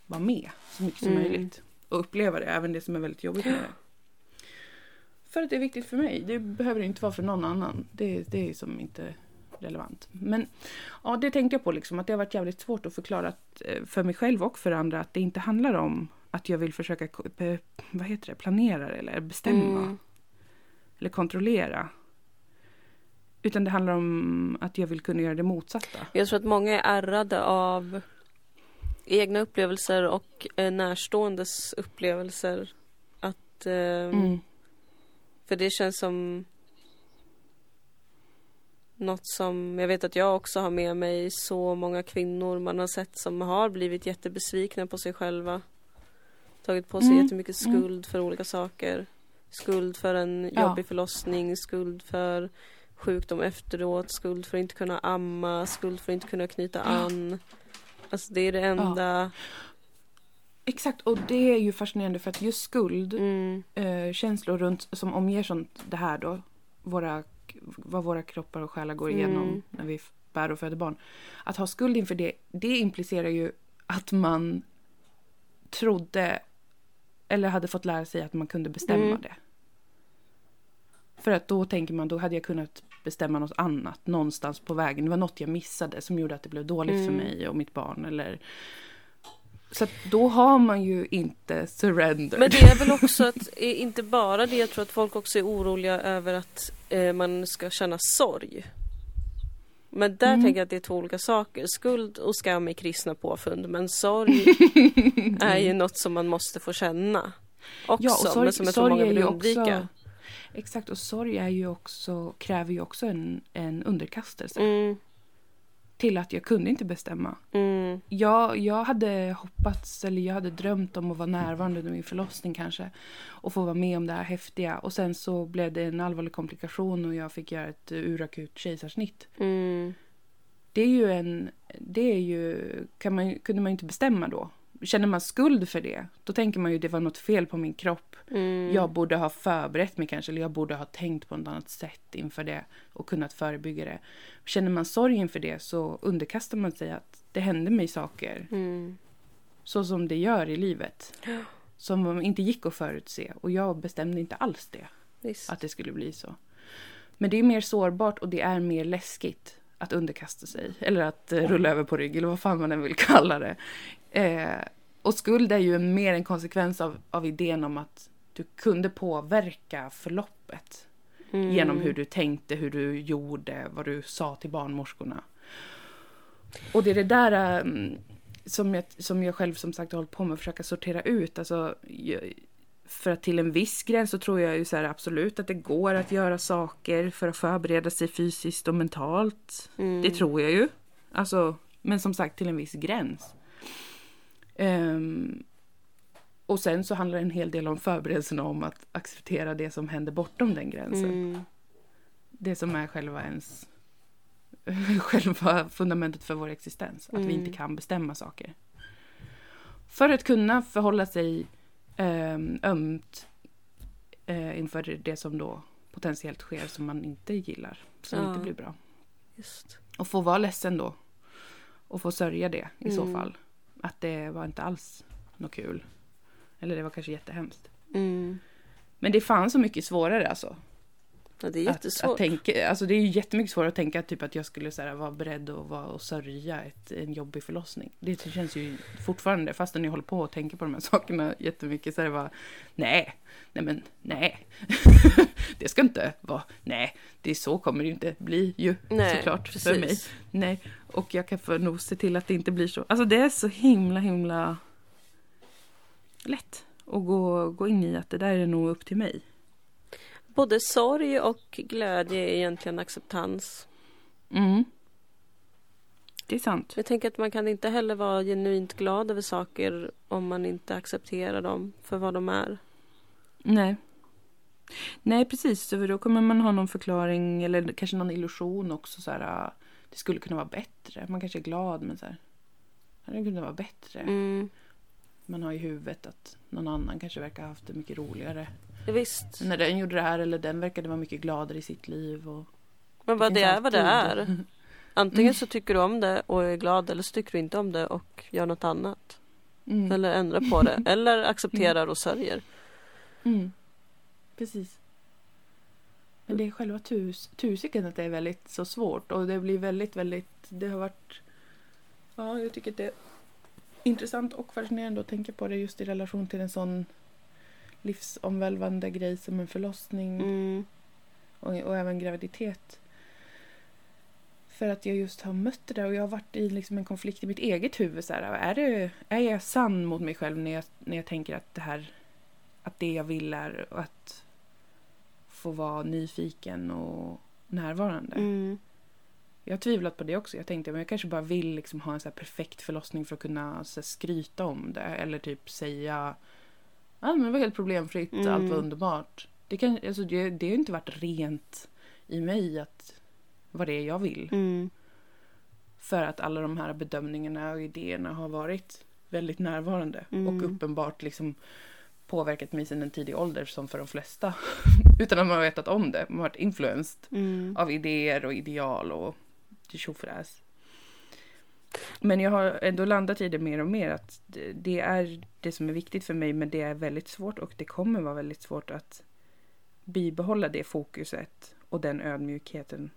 vara med så mycket som Mm. möjligt. Och uppleva det, även det som är väldigt jobbigt med det. För att det är viktigt för mig. Det behöver inte vara för någon annan. Det, det är som inte relevant. Men ja, det tänkte jag på liksom. Att det har varit jävligt svårt att förklara att, eh, för mig själv och för andra att det inte handlar om att jag vill försöka vad heter det, planera eller bestämma Mm. eller kontrollera. Utan det handlar om att jag vill kunna göra det motsatta. Jag tror att många är ärrade av egna upplevelser och eh, närståendes upplevelser. Att, eh, Mm. För det känns som något som jag vet att jag också har med mig så många kvinnor man har sett som har blivit jättebesvikna på sig själva. Tagit på sig Mm, jättemycket skuld för olika saker. Skuld för en Ja. jobbig förlossning, skuld för sjukdom efteråt, skuld för att inte kunna amma, skuld för att inte kunna knyta an. Alltså det är det enda. Exakt, och det är ju fascinerande för att just skuld, Mm, eh, känslor runt, som omger sånt det här då, våra, vad våra kroppar och själar går igenom Mm. när vi bär och föder barn. Att ha skuld inför det, det implicerar ju att man trodde eller hade fått lära sig att man kunde bestämma Mm. det. För att då tänker man, då hade jag kunnat bestämma något annat någonstans på vägen. Det var något jag missade som gjorde att det blev dåligt för Mm. mig och mitt barn. Eller... Så då har man ju inte surrendered. Men det är väl också att, inte bara det, jag tror att folk också är oroliga över att eh, man ska känna sorg. Men där Mm. tänker jag att det är två olika saker. Skuld och skam är kristna påfund, men sorg är ju något som man måste få känna. Också, Ja, och sorg, men som jag tror många vill undvika. också... Exakt, och sorg är ju också, kräver ju också en, en underkastelse Mm, till att jag kunde inte bestämma. mm, Jag, jag hade hoppats, eller jag hade drömt om att vara närvarande under min förlossning kanske. Och få vara med om det här häftiga. Och sen så blev det en allvarlig komplikation och jag fick göra ett urakut kejsarsnitt. mm, Det är ju en, det är ju, kan man, kunde man ju inte bestämma då. Känner man skuld för det, då tänker man ju det var något fel på min kropp. mm. Jag borde ha förberett mig kanske, eller jag borde ha tänkt på något annat sätt inför det och kunnat förebygga det. Känner man sorg inför det så underkastar man sig att det hände mig saker Mm. så som det gör i livet. Som inte gick att förutse och jag bestämde inte alls det, Visst. att det skulle bli så. Men det är mer sårbart och det är mer läskigt att underkasta sig. Eller att eh, rulla över på rygg eller vad fan man än vill kalla det. Eh, och skuld är ju mer en konsekvens av, av idén om att du kunde påverka förloppet. Mm. Genom hur du tänkte, hur du gjorde, vad du sa till barnmorskorna. Och det är det där um, som, jag, som jag själv som sagt har hållit på med att försöka sortera ut. Alltså, jag, för att till en viss gräns så tror jag ju så här absolut att det går att göra saker för att förbereda sig fysiskt och mentalt. Mm. Det tror jag ju. Alltså, men som sagt till en viss gräns. Ehm, Och sen så handlar det en hel del om förberedelserna om att acceptera det som händer bortom den gränsen. Mm. Det som är själva ens själva fundamentet för vår existens. Att vi Mm. inte kan bestämma saker. För att kunna förhålla sig eh, ömt eh, inför det som då potentiellt sker som man inte gillar. Som Ja. inte blir bra. Just. Och få vara ledsen då. Och få sörja det i så Mm. fall. Att det var inte alls något kul. Eller det var kanske jättehemskt. Mm. Men det är fan så mycket svårare alltså. Ja, det är Att, jättesvårt. att tänka, alltså det är jättemycket svårare att tänka typ att jag skulle så här, vara beredd att vara och sörja ett, en jobbig förlossning. Det känns ju fortfarande, fastän jag håller på och tänker på de här sakerna jättemycket, så är det bara nej, nej men nej. det ska inte vara, nej, det är så kommer det ju inte bli ju Nej, såklart precis. för mig. Nej, och jag kan få nog se till att det inte blir så. Alltså det är så himla, himla lätt att gå, gå in i att det där är nog upp till mig. Både sorg och glädje är egentligen acceptans. Mm. Det är sant. Jag tänker att man kan inte heller vara genuint glad över saker om man inte accepterar dem för vad de är. Nej. Nej, precis. För då kommer man ha någon förklaring eller kanske någon illusion också. Så här, ah, det skulle kunna vara bättre. Man kanske är glad men så här. Det kunnat vara bättre. Mm. Man har i huvudet att någon annan kanske verkar ha haft det mycket roligare. Ja, visst. När den gjorde det här eller den verkade vara mycket gladare i sitt liv. Och Men vad finns det är vad det är. Antingen så tycker du om det och är glad eller så tycker du inte om det och gör något annat. Mm. Eller ändrar på det. Eller accepterar och sörjer. Mm. Precis. Men det är själva tus, tusiken att det är väldigt så svårt och det blir väldigt, väldigt, det har varit, ja jag tycker att det är intressant och fascinerande att tänka på det just i relation till en sån livsomvälvande grej som en förlossning Mm. och, och även graviditet. För att jag just har mött det där och jag har varit i liksom en konflikt i mitt eget huvud. Så här, är, det, är jag sann mot mig själv när jag, när jag tänker att det här att det jag vill är att få vara nyfiken och närvarande. Mm. Jag har tvivlat på det också. Jag tänkte men jag kanske bara vill liksom ha en så perfekt förlossning för att kunna så skryta om det. Eller typ säga det var helt problemfritt, Mm. allt var underbart. Det, kan, alltså, det, det har inte varit rent i mig att vad det är jag vill. Mm. För att alla de här bedömningarna och idéerna har varit väldigt närvarande. Mm. Och uppenbart liksom påverkat mig sedan en tidig ålder som för de flesta. Utan att man har vetat om det. Man har varit influenced Mm. av idéer och ideal och tjofräs. Men jag har ändå landat i det mer och mer att det- är det som är viktigt för mig men det är väldigt svårt och det kommer vara väldigt svårt att bibehålla det fokuset och den ödmjukheten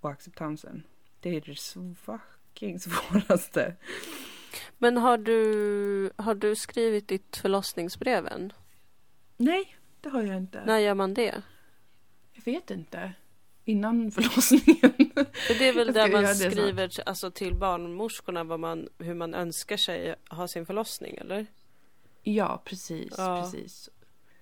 och acceptansen. Det är det fucking svåraste. Men har du, har du skrivit ditt förlossningsbrev än? Nej, det har jag inte. När gör man det? Jag vet inte. Innan förlossningen. För det är väl där man snart. skriver alltså, till barnmorskorna vad man, hur man önskar sig ha sin förlossning, eller? ja, precis. Ja. precis.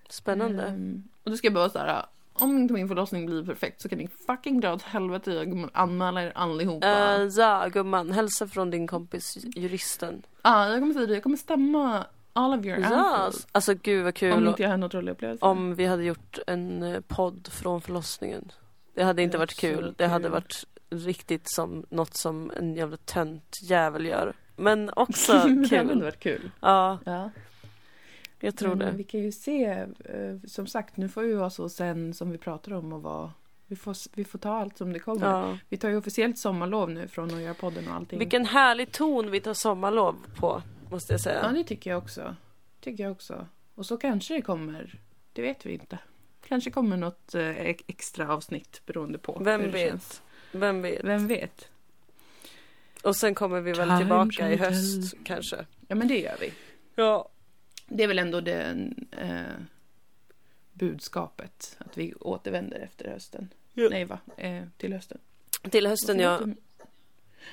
Spännande. Ehm, och då ska jag bara så här. Om inte min förlossning blir perfekt så kan ni fucking dra åt helvete. Jag kommer anmäla er allihopa. Uh, ja, gumman. Hälsa från din kompis juristen. ah, jag kommer säga det. Jag kommer stämma all of your Ja, answers. alltså gud vad kul Om om, inte jag har något rolig upplevelse. om vi hade gjort en eh, podd från förlossningen. Det hade inte Det varit kul. så Det hade kul. varit riktigt som något som en jävla tönt jävel gör. Men också det hade kul. varit kul. Ja, Ja. jag tror Men det. vi kan ju se. eh, Som sagt, nu får vi vara så sen som vi pratar om och vara. Vi får, vi får ta allt som det kommer. Ja. Vi tar ju officiellt sommarlov nu från att göra podden och allting. Vilken härlig ton vi tar sommarlov på, måste jag Ja, säga. det tycker jag också. Tycker jag också. Och så kanske det kommer. Det vet vi inte. Kanske kommer något eh, ex- extra avsnitt beroende på. Vem vet? känns. Vem vet? Vem vet? Och sen kommer vi väl Time tillbaka i höst, kanske. Ja, men det gör vi. Ja. Det är väl ändå det eh, budskapet. Att vi återvänder efter hösten. Ja. Nej, va? Eh, till hösten. Till hösten, ja.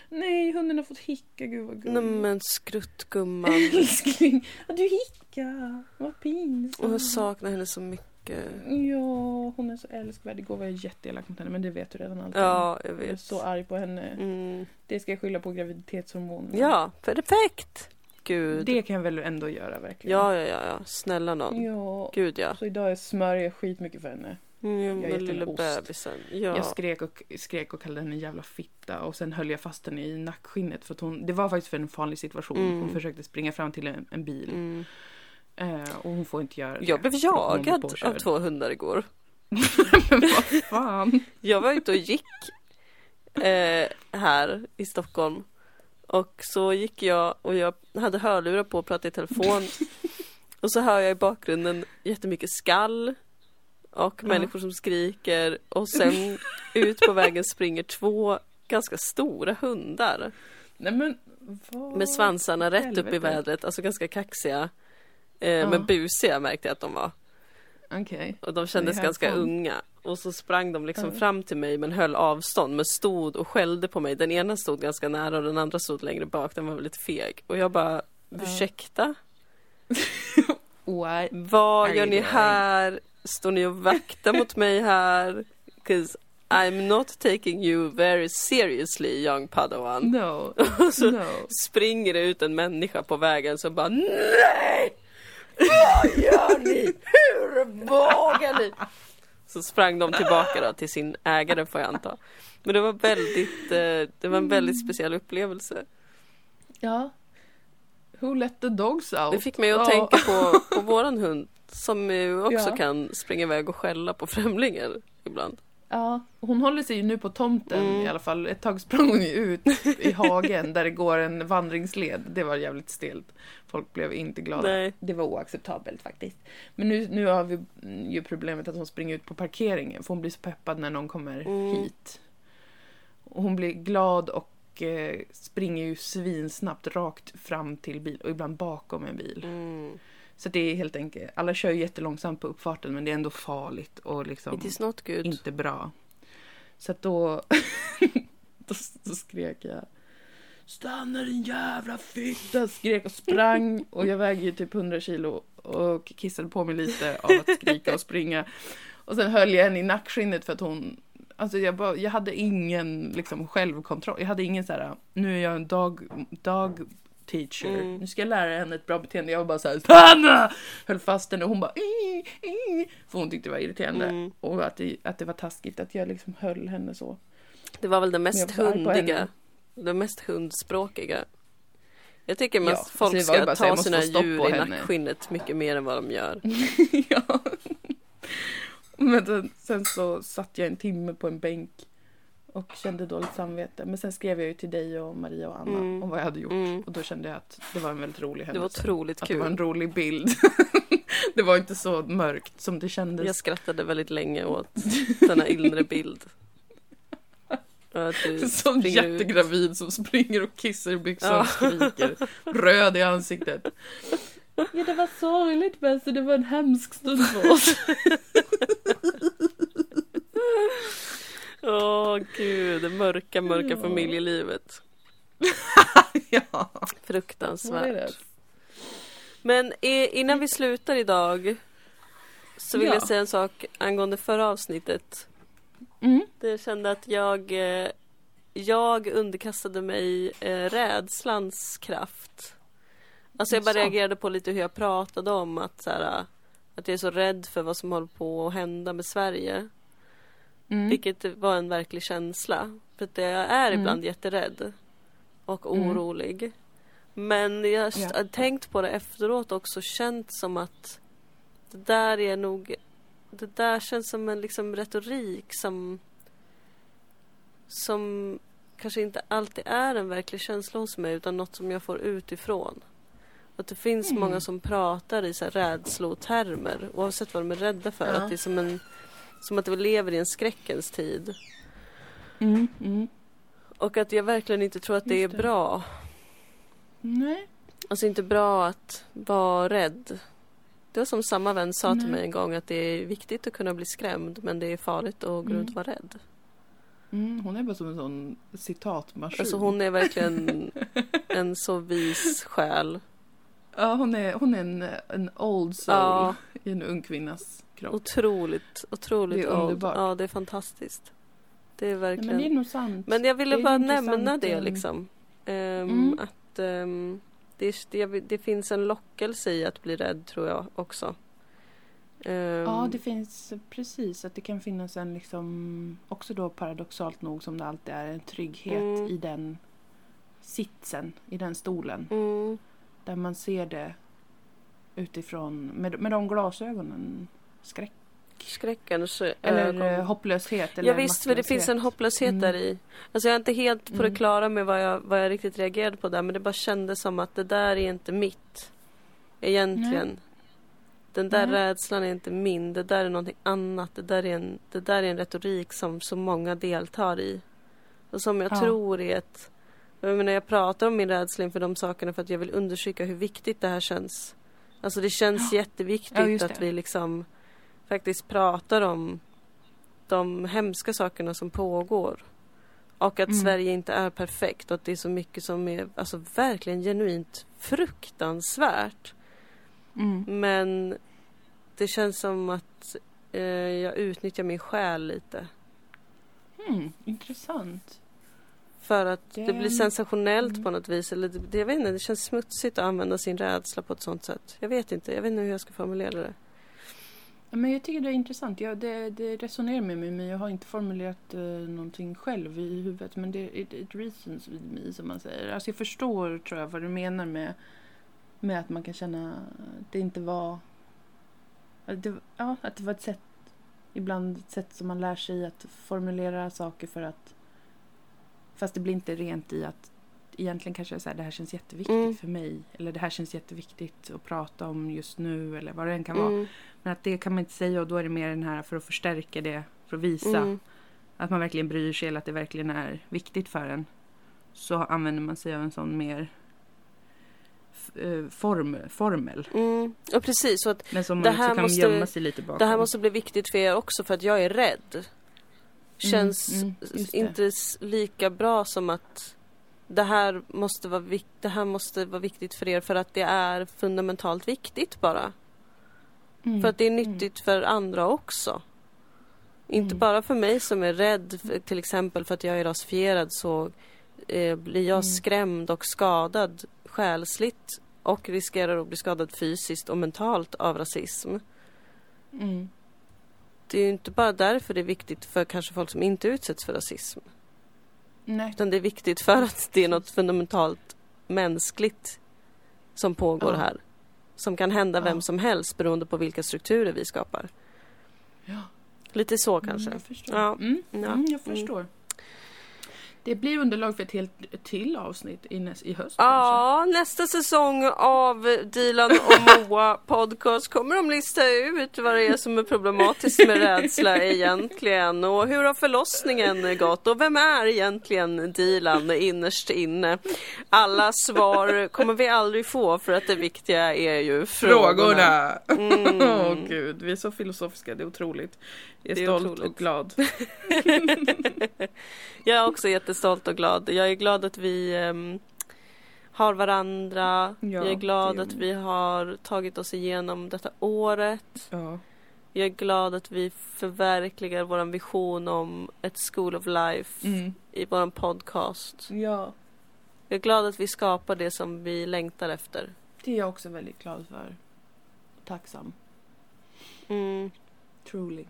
Nej, hunden har fått hicka. Gud vad Nej gulligt. men skruttgumman. Älskling, du hickar. Vad pinsamt. Och jag saknar henne så mycket. Ja, hon är så älskvärd. Igår var jag jätteelak mot henne, men det vet du redan allt. Ja, jag Jag är vet. så arg på henne. Mm. Det ska jag skylla på graviditetshormonerna. Ja, perfekt! gud. Det kan jag väl ändå göra verkligen. Ja, ja, ja, ja. Snälla någon. ja. Gud ja. Så idag smörjer jag skitmycket för henne. Mm, Jag lilla ost. bebisen. Ja. Jag skrek och, skrek och kallade henne en jävla fitta och sen höll jag fast henne i nackskinnet för att hon, det var faktiskt för en farlig situation. Mm. Hon försökte springa fram till en, en bil Mm. Eh, och hon får inte göra det. Jag blev jagad av två hundar igår. Men vad fan. Jag var ute och gick eh, här i Stockholm. Och så gick jag och jag hade hörlurar på och pratade i telefon. Och så hör jag i bakgrunden jättemycket skall. Och Ja. människor som skriker. Och sen ut på vägen springer två ganska stora hundar. Nej men vad? Med svansarna rätt upp i helvete. vädret. Alltså ganska kaxiga. Eh, Ja. Men busiga märkte jag att de var. Okej. Och de kändes ganska fan. unga. Och så sprang de liksom Ja. fram till mig men höll avstånd men stod och skällde på mig. Den ena stod ganska nära och den andra stod längre bak. Den var väldigt feg. Och jag bara, ursäkta? Why? Vad gör ni doing? här? Står ni och vaktar mot mig här? 'Cause I'm not taking you very seriously young padawan. No. Och så No. springer det ut en människa på vägen som bara NEJ! Vad gör ni? Hur vågar ni? Så sprang de tillbaka då till sin ägare får jag anta. Men det var väldigt, eh, det var en väldigt speciell upplevelse. Ja. Who let the dogs out? Det fick mig att Ja. tänka på, på våran hund som ju också Ja. kan springa iväg och skälla på främlingar ibland. Ja, hon håller sig ju nu på tomten Mm. i alla fall. Ett tag sprang hon ju ut i hagen där det går en vandringsled. Det var jävligt stelt. Folk blev inte glada. Nej. Det var oacceptabelt faktiskt. Men nu, nu har vi ju problemet att hon springer ut på parkeringen för hon blir så peppad när någon kommer Mm. hit. Och hon blir glad och eh, springer ju svinsnabbt rakt fram till bil och ibland bakom en bil. Mm. Så det är helt enkelt, alla kör ju jättelångsamt på uppfarten men det är ändå farligt och liksom inte bra. Så att då, då, då skrek jag Stanna din jävla fitta! Skrek och sprang och jag väger ju typ 100 kilo och kissade på mig lite av att skrika och springa. Och sen höll jag henne i nackskinnet för att hon Alltså jag, bara, jag hade ingen liksom, självkontroll. Jag hade ingen så här, nu är jag en dog, dog teacher. Mm. Nu ska jag lära henne ett bra beteende. Jag var bara så här, stanna! Höll fast henne och hon bara, "Ih, ih", för hon tyckte det var irriterande. Mm. Och att det, att det var taskigt att jag liksom höll henne så. Det var väl det mest hundiga. Det mest hundspråkiga. Jag tycker Ja, att alltså folk ju ska ta måste sina djur i nackskinnet mycket mer än vad de gör. ja. Men sen, sen så satt jag en timme på en bänk och kände dåligt samvete. Men sen skrev jag ju till dig och Maria och Anna Mm. om vad jag hade gjort. Mm. Och då kände jag att det var en väldigt rolig Det händelse. var otroligt att det var en kul. rolig bild. det var inte så mörkt som det kändes. Jag skrattade väldigt länge åt denna inre bild. Som springer ut. jättegravid som springer och kissar i byxan Ja. och skriker. Röd i ansiktet. Ja, det var sorgligt Bessie. Det var en hemsk stund för oss. Åh gud, det mörka, mörka Ja. familjelivet. ja, Fruktansvärt. det? Men innan vi slutar idag så vill Ja. jag säga en sak angående förra avsnittet. Mm. Jag kände att jag, eh, jag underkastade mig eh, rädslans kraft. Alltså jag bara reagerade på lite hur jag pratade om att, så här, att jag är så rädd för vad som håller på att hända med Sverige. Mm. Vilket var en verklig känsla. För att jag är Mm. ibland jätterädd. Och Mm. orolig. Men jag Ja. har tänkt på det efteråt också. Känt som att det där är nog... Det där känns som en liksom retorik som... Som kanske inte alltid är en verklig känsla hos mig utan något som jag får utifrån. Att det finns Mm. många som pratar i så här rädslotermer oavsett vad de är rädda för. Ja. Att det är som, en, som att vi lever i en skräckens tid. Mm. Mm. Och att jag verkligen inte tror att det är det. bra. Nej. Alltså inte bra att vara rädd. Det var som samma vän sa till Nej. mig en gång att det är viktigt att kunna bli skrämd men det är farligt att gå Mm. runt och vara rädd. Mm, hon är bara som en sån citatmaskin. Alltså hon är verkligen en så vis själ. Ja, hon är, hon är en, en old soul Ja. i en ung kvinnas kropp. Otroligt, otroligt Det är old. underbart. Ja, det är fantastiskt. Det är Nej, verkligen. men det är nog sant. Men jag ville bara nämna det liksom. Ehm, Mm. Att ehm, Det, det, det finns en lockelse i att bli rädd tror jag också. Um, Ja, det finns precis att det kan finnas en liksom också då paradoxalt nog som det alltid är en trygghet Mm. i den sitsen, i den stolen. mm, Där man ser det utifrån, med, med de glasögonen. Skräck. skräckens Eller ögon. eh, hopplöshet. Eller Ja visst, för det finns en hopplöshet Mm. där i. Alltså jag är inte helt på det Mm. klara med vad jag, vad jag riktigt reagerade på där men det bara kändes som att det där är inte mitt. Egentligen. Den där Nej. rädslan är inte min, det där är någonting annat. Det där är en, det där är en retorik som så många deltar i. Och som jag Ja. tror är ett... Jag menar jag pratar om min rädsla inför de sakerna för att jag vill understryka hur viktigt det här känns. Alltså det känns Ja. jätteviktigt Ja, att vi liksom faktiskt pratar om de hemska sakerna som pågår. Och att Mm. Sverige inte är perfekt och att det är så mycket som är alltså verkligen genuint fruktansvärt. Mm. Men det känns som att eh, jag utnyttjar min själ lite. Mm, intressant. För att det, Det- blir sensationellt mm. på något vis. Eller det, jag vet inte, det känns smutsigt att använda sin rädsla på ett sånt sätt. Jag vet inte, jag vet inte hur jag ska formulera det. Men jag tycker det är intressant. Ja, det, det resonerar med mig men jag har inte formulerat eh, någonting själv i huvudet. Men det it, it reasons with me som man säger. Alltså jag förstår tror jag vad du menar med, med att man kan känna att det inte var... Att det, ja, att det var ett sätt, ibland ett sätt som man lär sig att formulera saker för att... Fast det blir inte rent i att egentligen kanske är så här, det här känns jätteviktigt Mm. för mig. Eller det här känns jätteviktigt att prata om just nu eller vad det än kan vara. Mm, Men att det kan man inte säga och då är det mer den här för att förstärka det, för att visa mm, att man verkligen bryr sig eller att det verkligen är viktigt för en. Så använder man sig av en sån mer eh, form, formel. mm. Och precis, så att Men som Det här kan måste- gömma sig lite bakom. det här måste bli viktigt för er också för att jag är rädd. Känns mm, det. inte lika bra som att det här, måste vara det här måste vara viktigt för er för att det är fundamentalt viktigt bara. Mm, För att det är mm. nyttigt för andra också. Inte Mm. bara för mig som är rädd, till exempel för att jag är rasifierad så eh, blir jag Mm. skrämd och skadad själsligt och riskerar att bli skadad fysiskt och mentalt av rasism. Mm. Det är ju inte bara därför det är viktigt för kanske folk som inte utsätts för rasism. Nej. Utan det är viktigt för att det är något fundamentalt mänskligt som pågår Ja. här. Som kan hända vem Ja. som helst beroende på vilka strukturer vi skapar. Ja. Lite så Mm, kanske. jag förstår. Ja. Mm, Ja. mm, jag Mm. förstår. Det blir underlag för ett helt till avsnitt i, näs- i höst Ja, nästa säsong av Dilan och Moa podcast kommer de lista ut vad det är som är problematiskt med rädsla egentligen och hur har förlossningen gått och vem är egentligen Dilan innerst inne? Alla svar kommer vi aldrig få för att det viktiga är ju frågorna. Mm. Åh gud, vi är så filosofiska, det är otroligt. Jag är, är stolt otroligt. och glad. Jag är också jättestolt och glad. Jag är glad att vi ehm, har varandra. Ja, jag är glad det- att vi har tagit oss igenom detta året. Ja. Jag är glad att vi förverkligar vår vision om ett School of Life Mm. i vår podcast. ja, Jag är glad att vi skapar det som vi längtar efter. det är jag också väldigt glad för. Tacksam. Mm. Truly.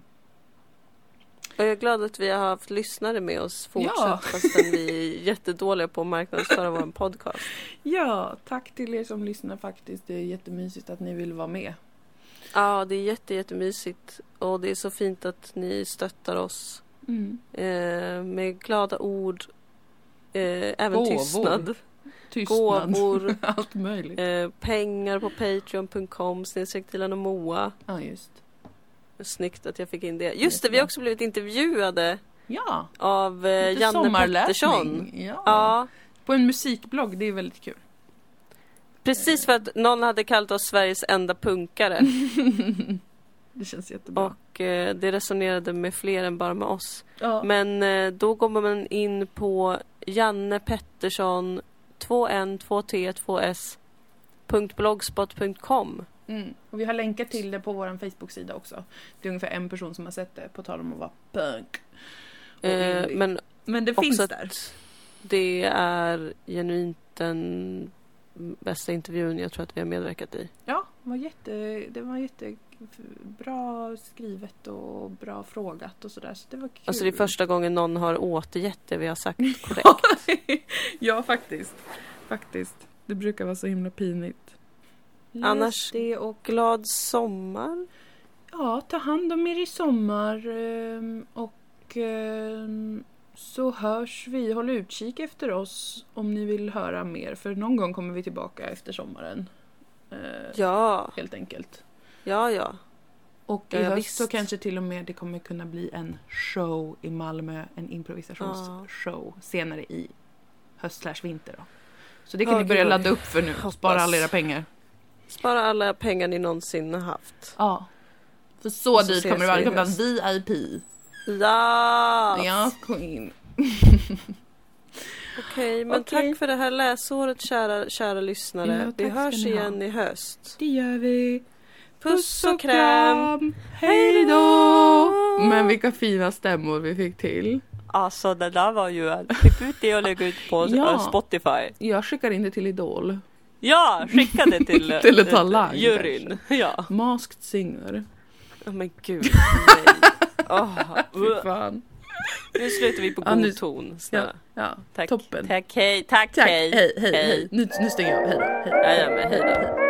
Och jag är glad att vi har haft lyssnare med oss fortsatt Ja. fastän vi är jättedåliga på att marknadsföra vår podcast. Ja, tack till er som lyssnar faktiskt. Det är jättemysigt att ni vill vara med. Ja, det är jätte, jättemysigt och det är så fint att ni stöttar oss Mm. eh, med glada ord, eh, även Gåvor. tystnad, Tystnad. gåvor, Allt möjligt. eh, pengar på patreon.com snedstreck Dilan och Moa. Ja, just. Snyggt att jag fick in det. Just det, vi har också blivit intervjuade Ja, av eh, Janne. Pettersson. Ja. Ja, På en musikblogg, det är väldigt kul. precis för att någon hade kallat oss Sveriges enda punkare. Det känns jättebra. Och eh, det resonerade med fler än bara med oss. ja. Men eh, då går man in på Janne Pettersson 2N2T2S .blogspot.com Mm. Och vi har länkar till det på vår Facebook-sida också. Det är ungefär en person som har sett det, på tal om att vara punk. Eh. Men Men det finns där. det är genuint en bästa intervjun jag tror att vi har medverkat i. Ja, det var, jätte, det var jättebra skrivet och bra frågat och sådär. Så det var kul. Alltså det är första gången någon har återgett det vi har sagt korrekt. ja, faktiskt. Faktiskt. Det brukar vara så himla pinigt. Annars- det och Glad sommar. ja, ta hand om er i sommar ehm, och ehm, så hörs vi. Håll utkik efter oss om ni vill höra mer för någon gång kommer vi tillbaka efter sommaren. Eh, Ja, Helt enkelt. ja, ja. Och Ja, i ja, höst visst. så kanske till och med det kommer kunna bli en show i Malmö, en improvisationsshow senare i höst slash vinter då. Så det kan Ja, ni börja ladda upp för nu. hoppas. Spara alla era pengar. Spara alla pengar ni någonsin har haft. Ja. För så, så dyrt kommer det vara. vi Det kommer vara. VIP. Ja! Ja, queen. Okej, men Okej. tack för det här läsåret kära, kära lyssnare. Ja, vi hörs igen i höst. Det gör vi. Puss och kräm! Hej då! Men vilka fina stämmor vi fick till. Alltså det där var ju... Klipp ut det och lägg ut på Ja. Spotify. Jag skickar in det till Idol. Ja, skicka det till, eh, Till ett talang, juryn. Ja. Masked singer. Oh, men gud, nej. Fy fan. nu slutar vi på Ja, god nu- ton. Ja, Snälla. ja. Tack. toppen. Tack, hej. Tack, Tack, hej. hej, hej, hej. Nu, nu stänger jag av. Hej då. Hej. Ja, ja, men hej då.